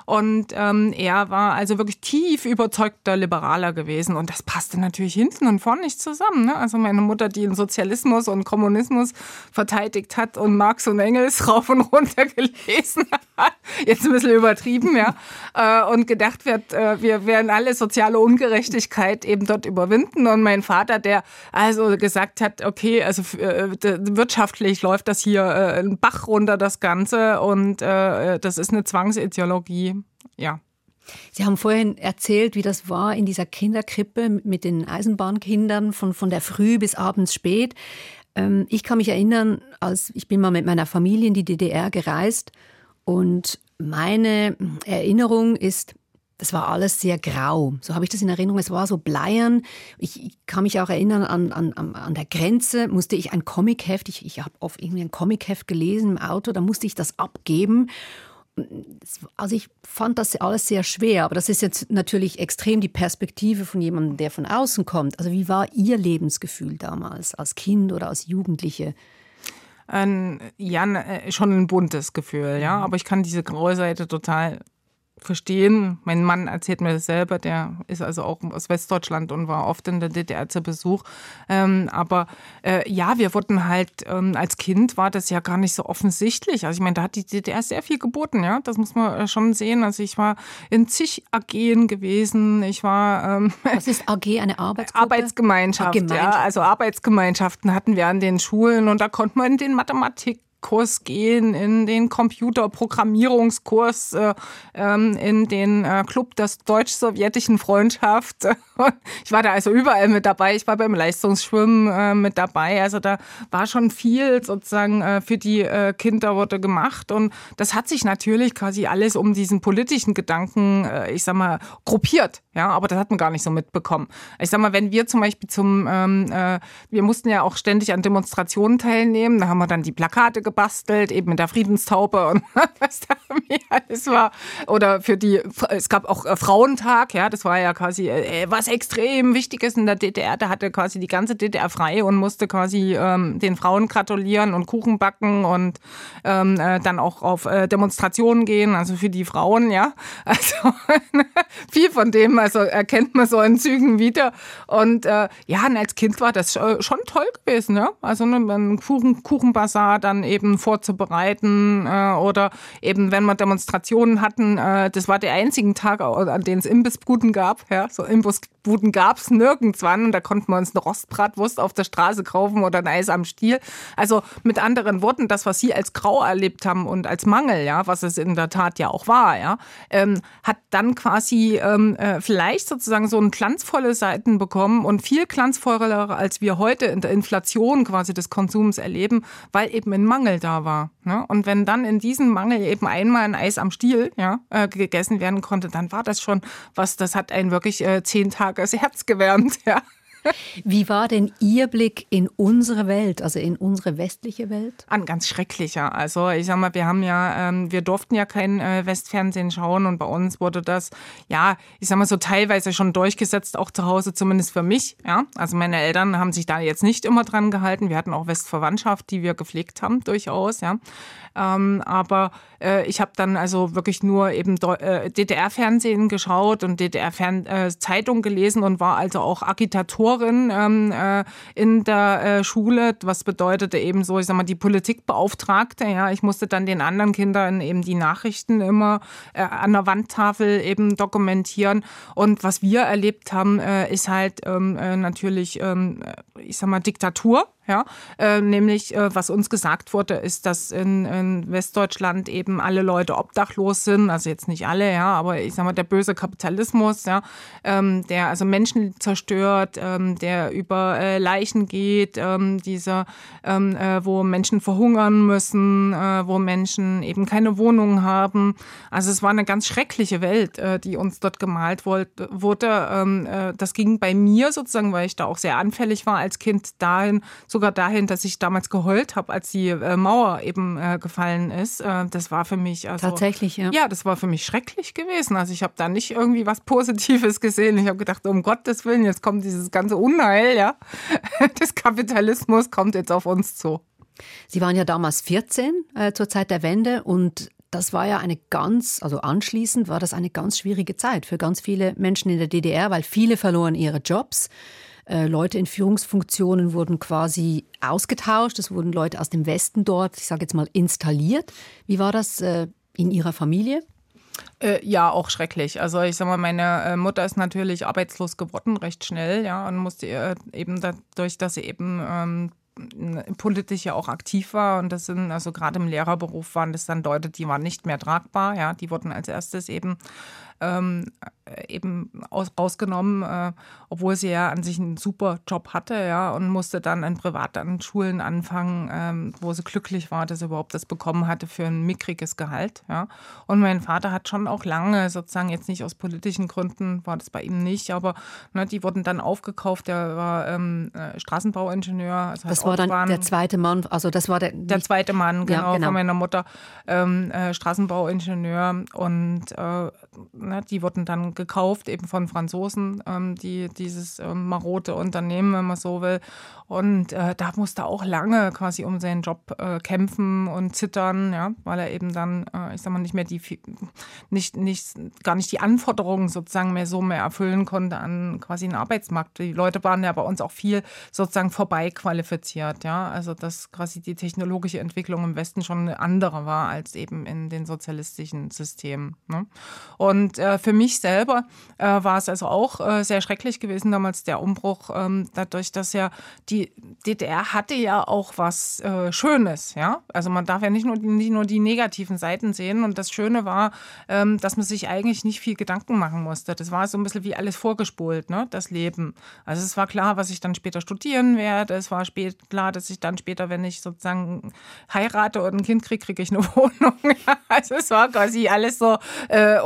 Und ähm, er war also wirklich tief überzeugter Liberaler gewesen. Und das passte natürlich hinten und vorne nicht zusammen. Ne? Also meine Mutter, die den Sozialismus und Kommunismus verteidigt hat und Marx und Engels rauf und runter gelesen hat, jetzt ein bisschen übertrieben, ja, äh, und gedacht wird, äh, wir werden alle soziale Ungerechtigkeit eben dort überwinden. Und mein Vater, der also gesagt hat, okay, also äh, wirtschaftlich läuft das hier äh, ein Bach runter, das Ganze, und äh, das ist eine Zwangsideologie ja. Sie haben vorhin erzählt, wie das war in dieser Kinderkrippe mit den Eisenbahnkindern von, von der Früh bis abends spät. Ähm, ich kann mich erinnern, als ich bin mal mit meiner Familie in die DDR gereist und meine Erinnerung ist, das war alles sehr grau. So habe ich das in Erinnerung. Es war so bleiern. Ich, kann mich auch erinnern, an, an, an der Grenze musste ich ein Comicheft, ich, ich habe oft irgendwie ein Comicheft gelesen im Auto, da musste ich das abgeben also ich fand das alles sehr schwer, aber das ist jetzt natürlich extrem die Perspektive von jemandem, der von außen kommt. Also wie war Ihr Lebensgefühl damals als Kind oder als Jugendliche? Ähm, ja, äh, schon ein buntes Gefühl, ja, mhm. aber ich kann diese graue Seite total verstehen. Mein Mann erzählt mir das selber, der ist also auch aus Westdeutschland und war oft in der DDR zu Besuch. Ähm, aber äh, ja, wir wurden halt, ähm, als Kind war das ja gar nicht so offensichtlich. Also ich meine, da hat die DDR sehr viel geboten, ja, das muss man äh, schon sehen. Also ich war in zig AGen gewesen, ich war... Ähm, Was ist AG, eine Arbeitsgruppe? Arbeitsgemeinschaft, ah, ja, also Arbeitsgemeinschaften hatten wir an den Schulen und da konnte man in den Mathematik Kurs gehen, in den Computerprogrammierungskurs, äh, ähm, in den äh, Club der deutsch-sowjetischen Freundschaft. ich war da also überall mit dabei. Ich war beim Leistungsschwimmen äh, mit dabei. Also da war schon viel sozusagen äh, für die äh, Kinder wurde gemacht. Und das hat sich natürlich quasi alles um diesen politischen Gedanken, ich sag mal, gruppiert. Ja, aber das hat man gar nicht so mitbekommen. Ich sag mal, wenn wir zum Beispiel zum, ähm, äh, wir mussten ja auch ständig an Demonstrationen teilnehmen, da haben wir dann die Plakate gebastelt, eben mit der Friedenstaube und was da alles war. Oder für die, es gab auch äh, Frauentag, ja, das war ja quasi äh, was extrem Wichtiges in der DDR. Da hatte quasi die ganze DDR frei und musste quasi ähm, den Frauen gratulieren und Kuchen backen und ähm, äh, dann auch auf äh, Demonstrationen gehen, also für die Frauen, ja. Also viel von dem also erkennt man so in Zügen wieder. Und äh, ja, und als Kind war das schon toll gewesen, ja. Also ne, ein Kuchen, Kuchenbazar dann eben vorzubereiten äh, oder eben, wenn wir Demonstrationen hatten, äh, das war der einzige Tag, an dem es Imbissbuden gab, ja. So Imbissbuden gab es nirgendwann und da konnten wir uns eine Rostbratwurst auf der Straße kaufen oder ein Eis am Stiel. Also mit anderen Worten, das, was Sie als grau erlebt haben und als Mangel, ja, was es in der Tat ja auch war, ja, ähm, hat dann quasi ähm, äh, vielleicht sozusagen so ein glanzvolle Seiten bekommen und viel glanzvoller, als wir heute in der Inflation quasi des Konsums erleben, weil eben ein Mangel da war. Ne? Und wenn dann in diesem Mangel eben einmal ein Eis am Stiel ja, äh, gegessen werden konnte, dann war das schon was, das hat einen wirklich äh, zehn Tage das Herz gewärmt. Ja. Wie war denn Ihr Blick in unsere Welt, also in unsere westliche Welt? Ein ganz schrecklicher. Also ich sag mal, wir haben ja, ähm, wir durften ja kein äh, Westfernsehen schauen und bei uns wurde das, ja, ich sag mal so teilweise schon durchgesetzt, auch zu Hause zumindest für mich. Ja, also meine Eltern haben sich da jetzt nicht immer dran gehalten. Wir hatten auch Westverwandtschaft, die wir gepflegt haben, durchaus. Ja, ähm, aber äh, ich habe dann also wirklich nur eben äh, DDR-Fernsehen geschaut und DDR-Zeitung äh, gelesen und war also auch Agitatorin ähm, äh, in der äh, Schule, was bedeutete eben so, ich sag mal, die Politikbeauftragte. Ja, ich musste dann den anderen Kindern eben die Nachrichten immer äh, an der Wandtafel eben dokumentieren. Und was wir erlebt haben, ist halt ähm, natürlich, ähm, ich sag mal, Diktatur. Ja, äh, nämlich äh, was uns gesagt wurde, ist, dass in, in, Westdeutschland eben alle Leute obdachlos sind, also jetzt nicht alle, ja, aber ich sag mal der böse Kapitalismus, ja, ähm, der also Menschen zerstört, ähm, der über äh, Leichen geht, ähm, dieser, ähm, äh, wo Menschen verhungern müssen, äh, wo Menschen eben keine Wohnung haben. Also es war eine ganz schreckliche Welt, äh, die uns dort gemalt wollt, wurde. Ähm, das ging bei mir sozusagen, weil ich da auch sehr anfällig war als Kind dahin. So sogar dahin, dass ich damals geheult habe, als die äh, Mauer eben äh, gefallen ist. Äh, das war für mich also tatsächlich ja. Ja, das war für mich schrecklich gewesen. Also ich habe da nicht irgendwie was Positives gesehen. Ich habe gedacht, um Gottes Willen, jetzt kommt dieses ganze Unheil, ja, des Kapitalismus kommt jetzt auf uns zu. Sie waren ja damals 14 äh, zur Zeit der Wende und das war ja eine ganz, also anschließend war das eine ganz schwierige Zeit für ganz viele Menschen in der DDR, weil viele verloren ihre Jobs. Äh, Leute in Führungsfunktionen wurden quasi ausgetauscht. Es wurden Leute aus dem Westen dort, ich sage jetzt mal, installiert. Wie war das äh, in Ihrer Familie? Äh, ja, auch schrecklich. Also ich sag mal, meine äh, Mutter ist natürlich arbeitslos geworden, recht schnell, ja, und musste äh, eben dadurch, dass sie eben ähm, politisch ja auch aktiv war und das sind also gerade im Lehrerberuf waren das dann Leute, die waren nicht mehr tragbar, ja, die wurden als erstes eben ähm, eben aus, rausgenommen, äh, obwohl sie ja an sich einen super Job hatte, ja, und musste dann in privaten Schulen anfangen, ähm, wo sie glücklich war, dass sie überhaupt das bekommen hatte für ein mickriges Gehalt, ja. Und mein Vater hat schon auch lange, sozusagen jetzt nicht aus politischen Gründen, war das bei ihm nicht, aber ne, die wurden dann aufgekauft, der war ähm, äh, Straßenbauingenieur. Also das war dann der zweite Mann, also das war der... Der zweite Mann, genau, ja, genau. von meiner Mutter, ähm, äh, Straßenbauingenieur und äh, ne, die wurden dann gekauft, eben von Franzosen, ähm, die dieses ähm, marode Unternehmen, wenn man so will. Und äh, da musste auch lange quasi um seinen Job äh, kämpfen und zittern, ja, weil er eben dann, äh, ich sag mal, nicht mehr die, nicht, nicht, gar nicht die Anforderungen sozusagen mehr so mehr erfüllen konnte an quasi den Arbeitsmarkt. Die Leute waren ja bei uns auch viel sozusagen vorbeiqualifiziert, ja, also dass quasi die technologische Entwicklung im Westen schon eine andere war als eben in den sozialistischen Systemen. Ne? Und äh, für mich selber äh, war es also auch äh, sehr schrecklich gewesen damals der Umbruch, ähm, dadurch, dass ja die DDR hatte ja auch was äh, Schönes, ja. Also man darf ja nicht nur, nicht nur die negativen Seiten sehen. Und das Schöne war, ähm, dass man sich eigentlich nicht viel Gedanken machen musste. Das war so ein bisschen wie alles vorgespult, ne, das Leben. Also es war klar, was ich dann später studieren werde. Es war spät, klar, dass ich dann später, wenn ich sozusagen heirate und ein Kind kriege, kriege ich eine Wohnung. also es war quasi alles so äh,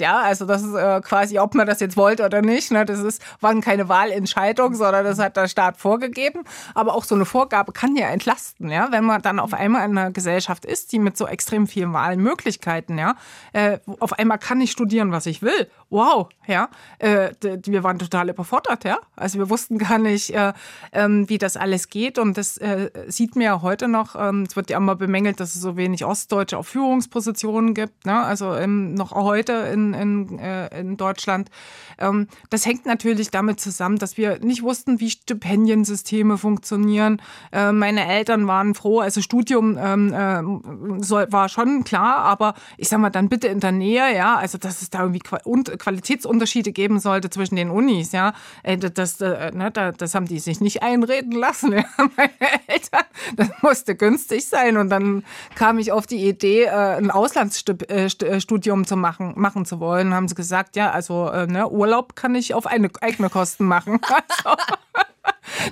ja. Also das ist äh, quasi, ob man das jetzt wollte oder nicht. Ne, das ist, waren keine Wahlentscheidung, sondern das hat der Staat vorgegeben geben. Aber auch so eine Vorgabe kann ja entlasten, ja, wenn man dann auf einmal in einer Gesellschaft ist, die mit so extrem vielen Wahlmöglichkeiten, ja, äh, auf einmal kann ich studieren, was ich will. Wow, ja, äh, wir waren total überfordert, ja. Also wir wussten gar nicht, äh, ähm, wie das alles geht. Und das äh, sieht man ja heute noch. Ähm, es wird ja immer bemängelt, dass es so wenig Ostdeutsche auf Führungspositionen gibt. Ne? Also ähm, noch heute in, in, äh, in Deutschland. Ähm, das hängt natürlich damit zusammen, dass wir nicht wussten, wie Stipendiensysteme Systeme funktionieren. Äh, meine Eltern waren froh, also Studium ähm, äh, soll, war schon klar, aber ich sag mal dann bitte in der Nähe, ja, also dass es da irgendwie Qualitätsunterschiede geben sollte zwischen den Unis, ja, äh, das, äh, ne, das haben die sich nicht einreden lassen, ja, meine Eltern. Das musste günstig sein und dann kam ich auf die Idee, äh, ein Auslandsstudium zu machen, machen zu wollen. Haben sie gesagt, ja, also ne, Urlaub kann ich auf eigene Kosten machen. Also,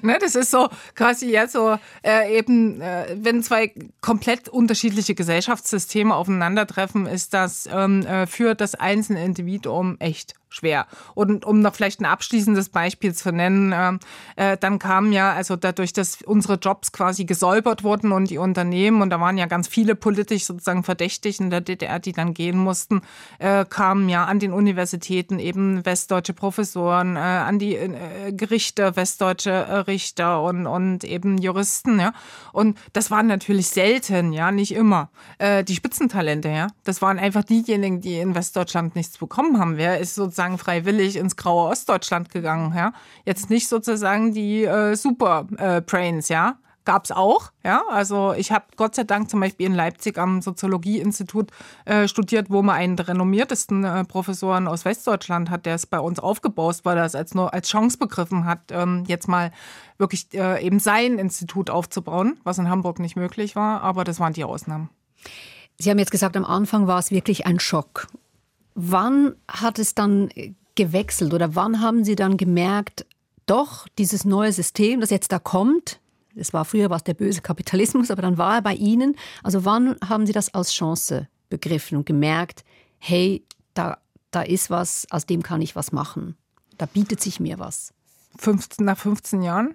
ne, das ist so quasi ja so äh, eben, äh, wenn zwei komplett unterschiedliche Gesellschaftssysteme aufeinandertreffen, ist das ähm, äh, für das einzelne Individuum echt schwer. Und um noch vielleicht ein abschließendes Beispiel zu nennen, äh, äh, dann kam ja, also dadurch, dass unsere Jobs quasi gesäubert wurden und die Unternehmen, und da waren ja ganz viele politisch sozusagen verdächtig in der DDR, die dann gehen mussten, äh, kamen ja an den Universitäten eben westdeutsche Professoren, äh, an die äh, Gerichte, westdeutsche äh, Richter und, und eben Juristen, ja. Und das waren natürlich selten, ja, nicht immer, die Spitzentalente, ja. Das waren einfach diejenigen, die in Westdeutschland nichts bekommen haben. Wer ist sozusagen freiwillig ins graue Ostdeutschland gegangen, ja. Jetzt nicht sozusagen die äh, Super äh, ja. Gab es auch, ja. Also ich habe Gott sei Dank zum Beispiel in Leipzig am Soziologieinstitut äh, studiert, wo man einen der renommiertesten äh, Professoren aus Westdeutschland hat, der es bei uns aufgebaut, weil er es als nur als Chance begriffen hat, ähm, jetzt mal wirklich äh, eben sein Institut aufzubauen, was in Hamburg nicht möglich war. Aber das waren die Ausnahmen. Sie haben jetzt gesagt, am Anfang war es wirklich ein Schock. Wann hat es dann gewechselt oder wann haben Sie dann gemerkt, doch, dieses neue System, das jetzt da kommt, es war früher was der böse Kapitalismus, aber dann war er bei Ihnen. Also wann haben Sie das als Chance begriffen und gemerkt, hey, da, da ist was, aus dem kann ich was machen. Da bietet sich mir was. 15, nach 15 Jahren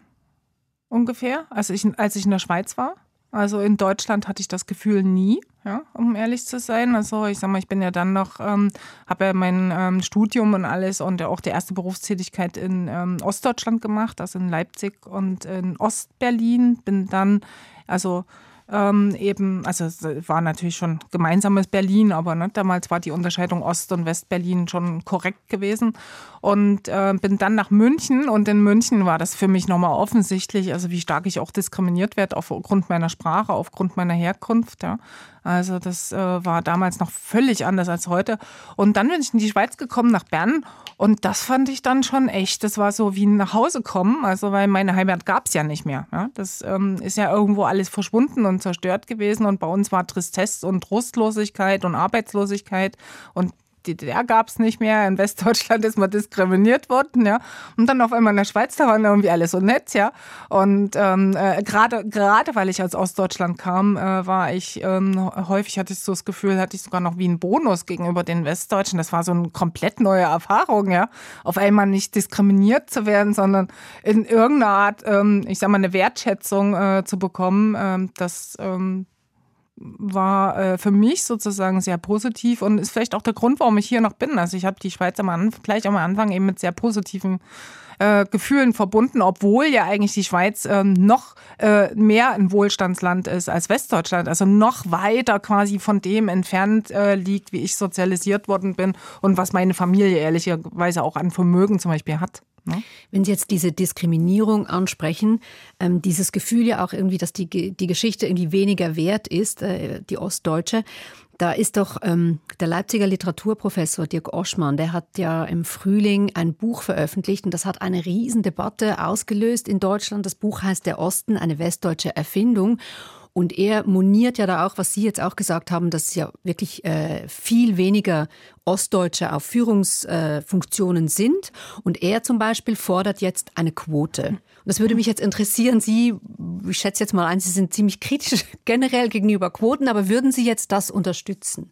ungefähr, als ich, als ich in der Schweiz war. Also in Deutschland hatte ich das Gefühl nie, ja, um ehrlich zu sein. Also ich sag mal, ich bin ja dann noch, ähm, habe ja mein ähm, Studium und alles und auch die erste Berufstätigkeit in ähm, Ostdeutschland gemacht, also in Leipzig und in Ostberlin. Bin dann, also ähm, eben, also es war natürlich schon gemeinsames Berlin, aber ne, damals war die Unterscheidung Ost- und West-Berlin schon korrekt gewesen. Und äh, bin dann nach München und in München war das für mich nochmal offensichtlich, also wie stark ich auch diskriminiert werde aufgrund meiner Sprache, aufgrund meiner Herkunft. Ja. Also das äh, war damals noch völlig anders als heute. Und dann bin ich in die Schweiz gekommen, nach Bern. Und das fand ich dann schon echt. Das war so wie nach Hause kommen. Also weil meine Heimat gab es ja nicht mehr. Ja. Das ähm, ist ja irgendwo alles verschwunden und zerstört gewesen. Und bei uns war Tristesse und Trostlosigkeit und Arbeitslosigkeit. Und DDR gab es nicht mehr, in Westdeutschland ist man diskriminiert worden, ja. Und dann auf einmal in der Schweiz, da waren irgendwie alle so nett, ja. Und ähm, äh, gerade gerade weil ich aus Ostdeutschland kam, äh, war ich ähm, häufig hatte ich so das Gefühl, hatte ich sogar noch wie einen Bonus gegenüber den Westdeutschen. Das war so eine komplett neue Erfahrung, ja. Auf einmal nicht diskriminiert zu werden, sondern in irgendeiner Art, ähm, ich sag mal, eine Wertschätzung äh, zu bekommen, ähm, das ähm, war äh, für mich sozusagen sehr positiv und ist vielleicht auch der Grund, warum ich hier noch bin. Also ich habe die Schweiz am Anfang, gleich am Anfang eben mit sehr positiven äh, Gefühlen verbunden, obwohl ja eigentlich die Schweiz ähm, noch äh, mehr ein Wohlstandsland ist als Westdeutschland, also noch weiter quasi von dem entfernt äh, liegt, wie ich sozialisiert worden bin und was meine Familie ehrlicherweise auch an Vermögen zum Beispiel hat. Ne? Wenn Sie jetzt diese Diskriminierung ansprechen, ähm, dieses Gefühl ja auch irgendwie, dass die, die Geschichte irgendwie weniger wert ist, äh, die Ostdeutsche, da ist doch ähm, der Leipziger Literaturprofessor Dirk Oschmann, der hat ja im Frühling ein Buch veröffentlicht und das hat eine Riesendebatte ausgelöst in Deutschland. Das Buch heißt Der Osten, eine westdeutsche Erfindung. Und er moniert ja da auch, was Sie jetzt auch gesagt haben, dass ja wirklich äh, viel weniger Ostdeutsche auf Führungsfunktionen äh, sind. Und er zum Beispiel fordert jetzt eine Quote. Und das würde mich jetzt interessieren. Sie, ich schätze jetzt mal ein, Sie sind ziemlich kritisch generell gegenüber Quoten, aber würden Sie jetzt das unterstützen?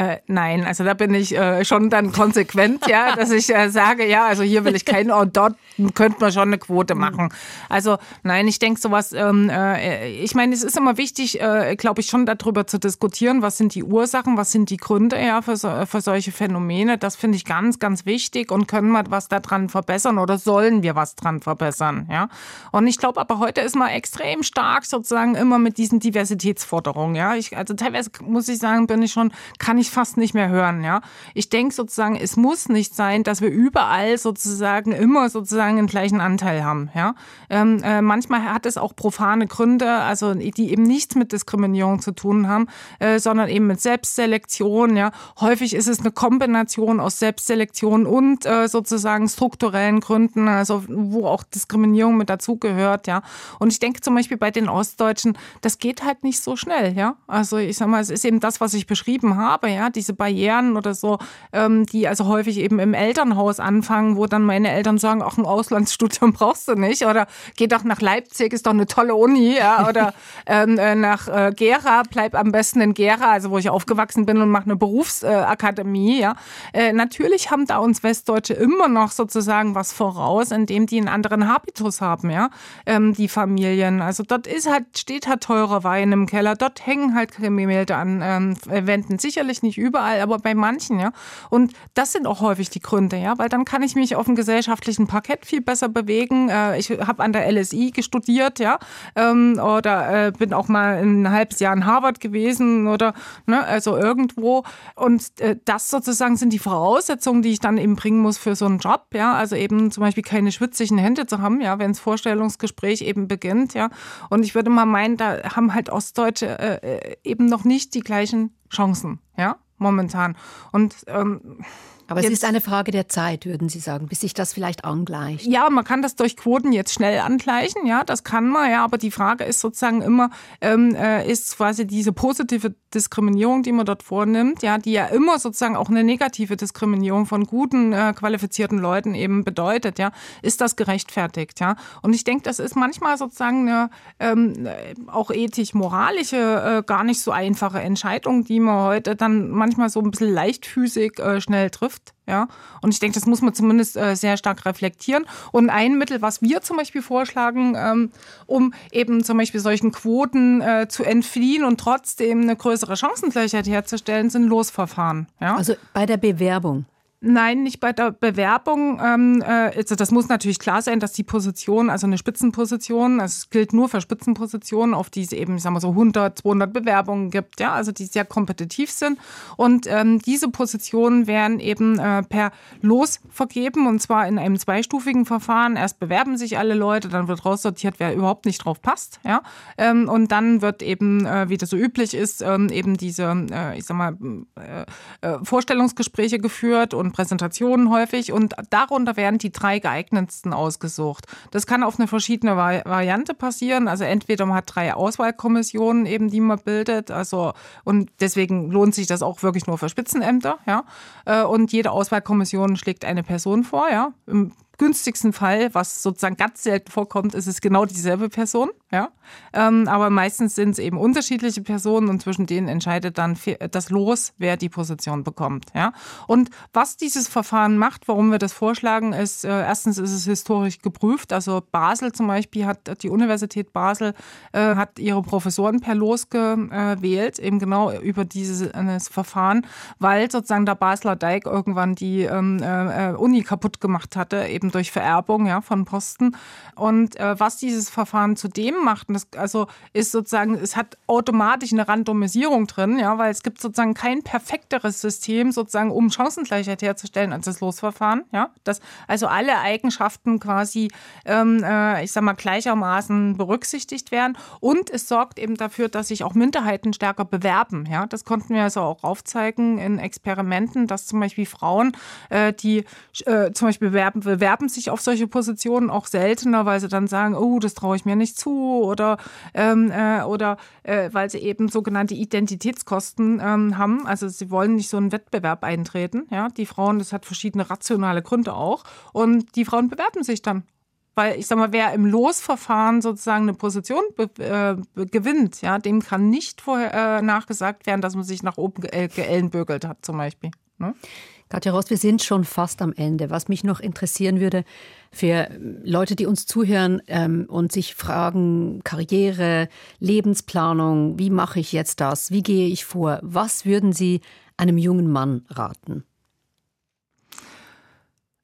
Äh, nein, also da bin ich äh, schon dann konsequent, ja, dass ich äh, sage, ja, also hier will ich keinen, und dort könnte man schon eine Quote machen. Also nein, ich denke sowas, ähm, äh, ich meine, es ist immer wichtig, äh, glaube ich, schon darüber zu diskutieren, was sind die Ursachen, was sind die Gründe ja, für, so, für solche Phänomene. Das finde ich ganz, ganz wichtig und können wir was daran verbessern oder sollen wir was dran verbessern, ja. Und ich glaube aber heute ist man extrem stark sozusagen immer mit diesen Diversitätsforderungen, ja. Ich, also teilweise muss ich sagen, bin ich schon, kann ich fast nicht mehr hören, ja. Ich denke sozusagen, es muss nicht sein, dass wir überall sozusagen immer sozusagen den gleichen Anteil haben, ja. Ähm, äh, manchmal hat es auch profane Gründe, also die eben nichts mit Diskriminierung zu tun haben, äh, sondern eben mit Selbstselektion, ja. Häufig ist es eine Kombination aus Selbstselektion und äh, sozusagen strukturellen Gründen, also wo auch Diskriminierung mit dazugehört, ja. Und ich denke zum Beispiel bei den Ostdeutschen, das geht halt nicht so schnell, ja. Also ich sag mal, es ist eben das, was ich beschrieben habe, ja, diese Barrieren oder so, ähm, die also häufig eben im Elternhaus anfangen, wo dann meine Eltern sagen, ach, ein Auslandsstudium brauchst du nicht oder geh doch nach Leipzig, ist doch eine tolle Uni, ja, oder ähm, äh, nach äh, Gera, bleib am besten in Gera, also wo ich aufgewachsen bin und mach eine Berufsakademie, äh, ja. Äh, natürlich haben da uns Westdeutsche immer noch sozusagen was voraus, indem die einen anderen Habitus haben, ja, ähm, die Familien. Also dort ist halt, steht halt teurer Wein im Keller, dort hängen halt Gemälde an ähm, Wänden. Sicherlich nicht überall, aber bei manchen, ja. Und das sind auch häufig die Gründe, ja, weil dann kann ich mich auf dem gesellschaftlichen Parkett viel besser bewegen. Äh, ich habe an der LSI gestudiert, ja, ähm, oder äh, bin auch mal ein halbes Jahr in Harvard gewesen oder ne, also irgendwo. Und äh, das sozusagen sind die Voraussetzungen, die ich dann eben bringen muss für so einen Job, ja. Also eben zum Beispiel keine schwitzigen Hände zu haben, ja, wenn das Vorstellungsgespräch eben beginnt, ja. Und ich würde mal meinen, da haben halt Ostdeutsche äh, eben noch nicht die gleichen Chancen, ja, momentan. Und ähm, aber jetzt, es ist eine Frage der Zeit, würden Sie sagen, bis sich das vielleicht angleicht. Ja, man kann das durch Quoten jetzt schnell angleichen, ja, das kann man, ja, aber die Frage ist sozusagen immer, ähm, äh, ist quasi diese positive Diskriminierung, die man dort vornimmt, ja, die ja immer sozusagen auch eine negative Diskriminierung von guten, äh, qualifizierten Leuten eben bedeutet, ja, ist das gerechtfertigt, ja. Und ich denke, das ist manchmal sozusagen eine ähm, auch ethisch-moralische, äh, gar nicht so einfache Entscheidung, die man heute dann manchmal so ein bisschen leichtfüßig äh, schnell trifft. Ja, und ich denke, das muss man zumindest äh, sehr stark reflektieren. Und ein Mittel, was wir zum Beispiel vorschlagen, ähm, um eben zum Beispiel solchen Quoten äh, zu entfliehen und trotzdem eine größere Chancengleichheit herzustellen, sind Losverfahren. Ja? Also bei der Bewerbung. Nein, nicht bei der Bewerbung. Ähm, äh, also das muss natürlich klar sein, dass die Position, also eine Spitzenposition, also es gilt nur für Spitzenpositionen, auf die es eben, ich sag mal so 100, 200 Bewerbungen gibt, ja, also die sehr kompetitiv sind. Und ähm, diese Positionen werden eben äh, per Los vergeben und zwar in einem zweistufigen Verfahren. Erst bewerben sich alle Leute, dann wird raussortiert, wer überhaupt nicht drauf passt, ja. Ähm, und dann wird eben, äh, wie das so üblich ist, ähm, eben diese, äh, ich sag mal, äh, äh, Vorstellungsgespräche geführt und Präsentationen häufig und darunter werden die drei geeignetsten ausgesucht. Das kann auf eine verschiedene Variante passieren. Also entweder man hat drei Auswahlkommissionen eben, die man bildet. Also und deswegen lohnt sich das auch wirklich nur für Spitzenämter. Ja, äh, und jede Auswahlkommission schlägt eine Person vor. Ja, im günstigsten Fall, was sozusagen ganz selten vorkommt, ist es genau dieselbe Person. Ja? Ähm, aber meistens sind es eben unterschiedliche Personen und zwischen denen entscheidet dann das Los, wer die Position bekommt. Ja? Und was dieses Verfahren macht, warum wir das vorschlagen, ist, äh, erstens ist es historisch geprüft. Also Basel zum Beispiel hat, die Universität Basel äh, hat ihre Professoren per Los gewählt, eben genau über dieses äh, Verfahren, weil sozusagen der Basler Deig irgendwann die ähm, äh, Uni kaputt gemacht hatte, eben durch Vererbung ja, von Posten. Und äh, was dieses Verfahren zudem macht, das, also ist sozusagen, es hat automatisch eine Randomisierung drin, ja, weil es gibt sozusagen kein perfekteres System, sozusagen, um Chancengleichheit herzustellen als das Losverfahren. Ja, dass also alle Eigenschaften quasi, ähm, äh, ich sag mal, gleichermaßen berücksichtigt werden. Und es sorgt eben dafür, dass sich auch Minderheiten stärker bewerben. Ja, das konnten wir also auch aufzeigen in Experimenten, dass zum Beispiel Frauen, äh, die äh, zum Beispiel bewerben, bewerben bewerben sich auf solche Positionen auch seltener, weil sie dann sagen, oh, das traue ich mir nicht zu oder, ähm, äh, oder äh, weil sie eben sogenannte Identitätskosten ähm, haben. Also sie wollen nicht so einen Wettbewerb eintreten. Ja, die Frauen, das hat verschiedene rationale Gründe auch. Und die Frauen bewerben sich dann weil ich sag mal, wer im Losverfahren sozusagen eine Position äh, gewinnt, ja, dem kann nicht vorher äh, nachgesagt werden, dass man sich nach oben ge geellenbögelt hat, zum Beispiel. Ne? Katja Rost, wir sind schon fast am Ende. Was mich noch interessieren würde, für Leute, die uns zuhören ähm, und sich fragen, Karriere, Lebensplanung, wie mache ich jetzt das? Wie gehe ich vor? Was würden Sie einem jungen Mann raten?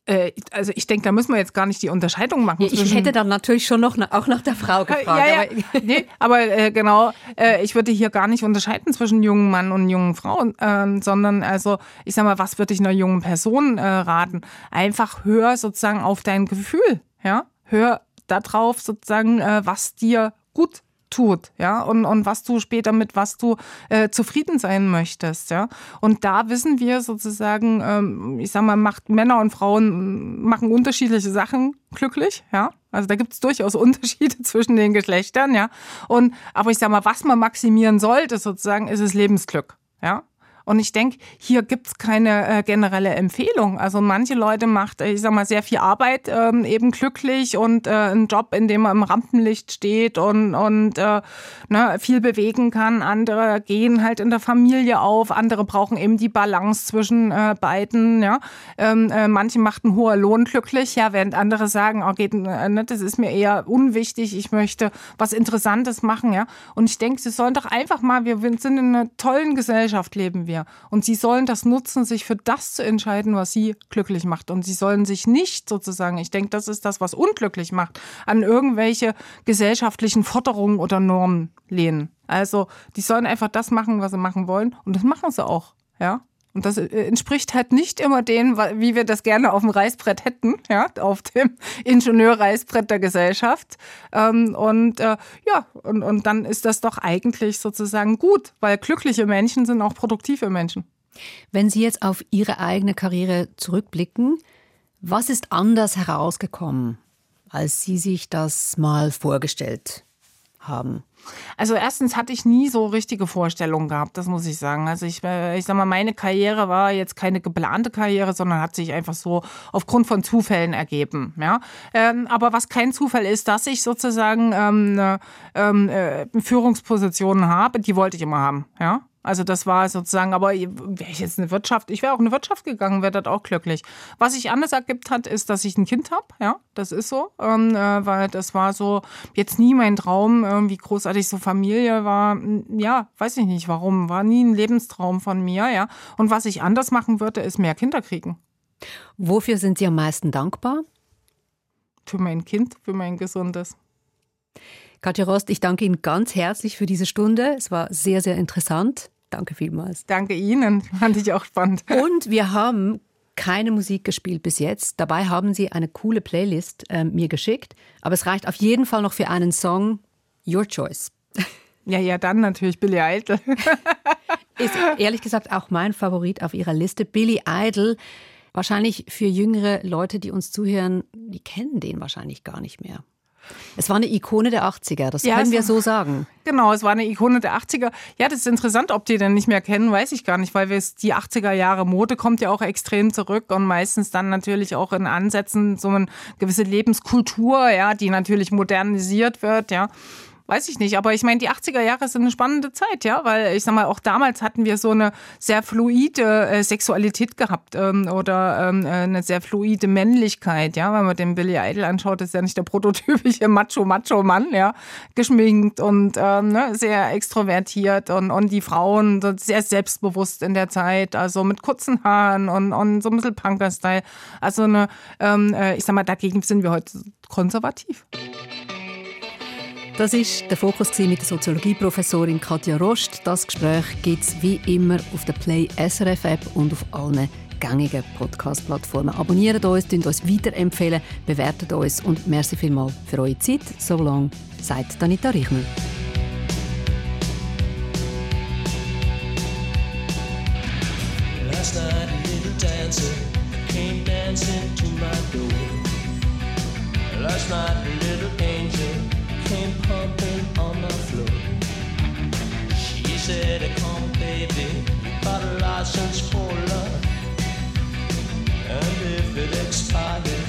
Äh, also ich denke, da müssen wir jetzt gar nicht die Unterscheidung machen. Ja, ich hätte dann natürlich schon noch auch nach der Frau gefragt. ja, ja. Aber, nee, aber äh, genau, äh, ich würde hier gar nicht unterscheiden zwischen jungen Mann und jungen Frauen, ähm, sondern also ich sag mal, was würde ich einer jungen Person äh, raten? Einfach hör sozusagen auf dein Gefühl, ja, hör darauf sozusagen, äh, was dir gut tut, ja, und, und was du später mit was du äh, zufrieden sein möchtest, ja. Und da wissen wir sozusagen, ähm, ich sag mal, macht Männer und Frauen machen unterschiedliche Sachen glücklich, ja. Also da gibt es durchaus Unterschiede zwischen den Geschlechtern, ja. Und aber ich sag mal, was man maximieren sollte, sozusagen, ist es Lebensglück, ja. Und ich denke, hier gibt's keine äh, generelle Empfehlung. Also manche Leute macht, ich sag mal, sehr viel Arbeit ähm, eben glücklich und äh, einen Job, in dem man im Rampenlicht steht und, und äh, ne, viel bewegen kann. Andere gehen halt in der Familie auf, andere brauchen eben die Balance zwischen äh, beiden. Ja? Ähm, äh, manche macht ein hoher Lohn glücklich, ja, während andere sagen, oh, geht, äh, ne, das ist mir eher unwichtig, ich möchte was Interessantes machen. Ja? Und ich denke, sie sollen doch einfach mal, wir sind in einer tollen Gesellschaft, leben wir mehr. Und sie sollen das nutzen, sich für das zu entscheiden, was sie glücklich macht. Und sie sollen sich nicht sozusagen, ich denke, das ist das, was unglücklich macht, an irgendwelche gesellschaftlichen Forderungen oder Normen lehnen. Also, die sollen einfach das machen, was sie machen wollen. Und das machen sie auch. Ja. Und das äh, entspricht halt nicht immer dem, wie wir das gerne auf dem Reißbrett hätten, ja, auf dem Ingenieurreißbrett der Gesellschaft. Ähm, und äh, ja, und, und dann ist das doch eigentlich sozusagen gut, weil glückliche Menschen sind auch produktive Menschen. Wenn Sie jetzt auf Ihre eigene Karriere zurückblicken, was ist anders herausgekommen, als Sie sich das mal vorgestellt haben? Also erstens hatte ich nie so richtige Vorstellungen gehabt, das muss ich sagen. Also ich, äh, ich sag mal, meine Karriere war jetzt keine geplante Karriere, sondern hat sich einfach so aufgrund von Zufällen ergeben. Ja? Ähm, aber was kein Zufall ist, dass ich sozusagen ähm, ähm, äh, Führungspositionen habe, die wollte ich immer haben. Ja? Also das war sozusagen, aber wäre ich jetzt eine Wirtschaft, ich wäre auch in eine Wirtschaft gegangen, wäre das auch glücklich. Was sich anders ergibt hat, ist, dass ich ein Kind habe, ja, das ist so, ähm, äh, weil das war so jetzt nie mein Traum, irgendwie großartig so Familie war, ja, weiß ich nicht warum, war nie ein Lebenstraum von mir, ja. Und was ich anders machen würde, ist mehr Kinder kriegen. Wofür sind Sie am meisten dankbar? Für mein Kind, für mein gesundes. Katja Rost, ich danke Ihnen ganz herzlich für diese Stunde. Es war sehr, sehr interessant. Danke vielmals. Danke Ihnen, fand ich auch spannend. Und wir haben keine Musik gespielt bis jetzt. Dabei haben Sie eine coole Playlist äh, mir geschickt. Aber es reicht auf jeden Fall noch für einen Song. Your Choice. Ja, ja, dann natürlich Billy Idol. Ist ehrlich gesagt auch mein Favorit auf Ihrer Liste. Billy Idol. Wahrscheinlich für jüngere Leute, die uns zuhören, die kennen den wahrscheinlich gar nicht mehr. Es war eine Ikone der 80er, das ja, können wir so sagen. Genau, es war eine Ikone der 80er. Ja, das ist interessant, ob die den nicht mehr kennen, weiß ich gar nicht, weil wir die 80er Jahre Mode kommt ja auch extrem zurück und meistens dann natürlich auch in Ansätzen so eine gewisse Lebenskultur, ja, die natürlich modernisiert wird, ja weiß ich nicht. Aber ich meine, die 80er Jahre sind eine spannende Zeit, ja, weil ich sag mal, auch damals hatten wir so eine sehr fluide äh, Sexualität gehabt ähm, oder ähm, äh, eine sehr fluide Männlichkeit, ja. Wenn man den Billy Idol anschaut, ist ja nicht der prototypische Macho-Macho-Mann, ja, geschminkt und ähm, ne, sehr extrovertiert und, und die Frauen sehr selbstbewusst in der Zeit, also mit kurzen Haaren und, und so ein bisschen Punker-Style. Also eine, ähm, äh, ich sag mal, dagegen sind wir heute konservativ. Das ist der Fokus mit der Soziologieprofessorin Katja Rost. Das Gespräch gibt es wie immer auf der Play SRF App und auf allen gängigen Podcast-Plattformen. Abonniert uns, uns weiterempfehlen, bewertet uns und merci vielmals für eure Zeit. So lange, sagt Danita Richner. Last night. Last night a little angel came pumping on the floor. She said, Come, baby, you got a license for love. And if it expires,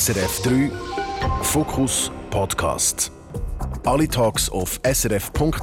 SRF 3 Fokus Podcast. Alle Talks auf srf.ch-audio.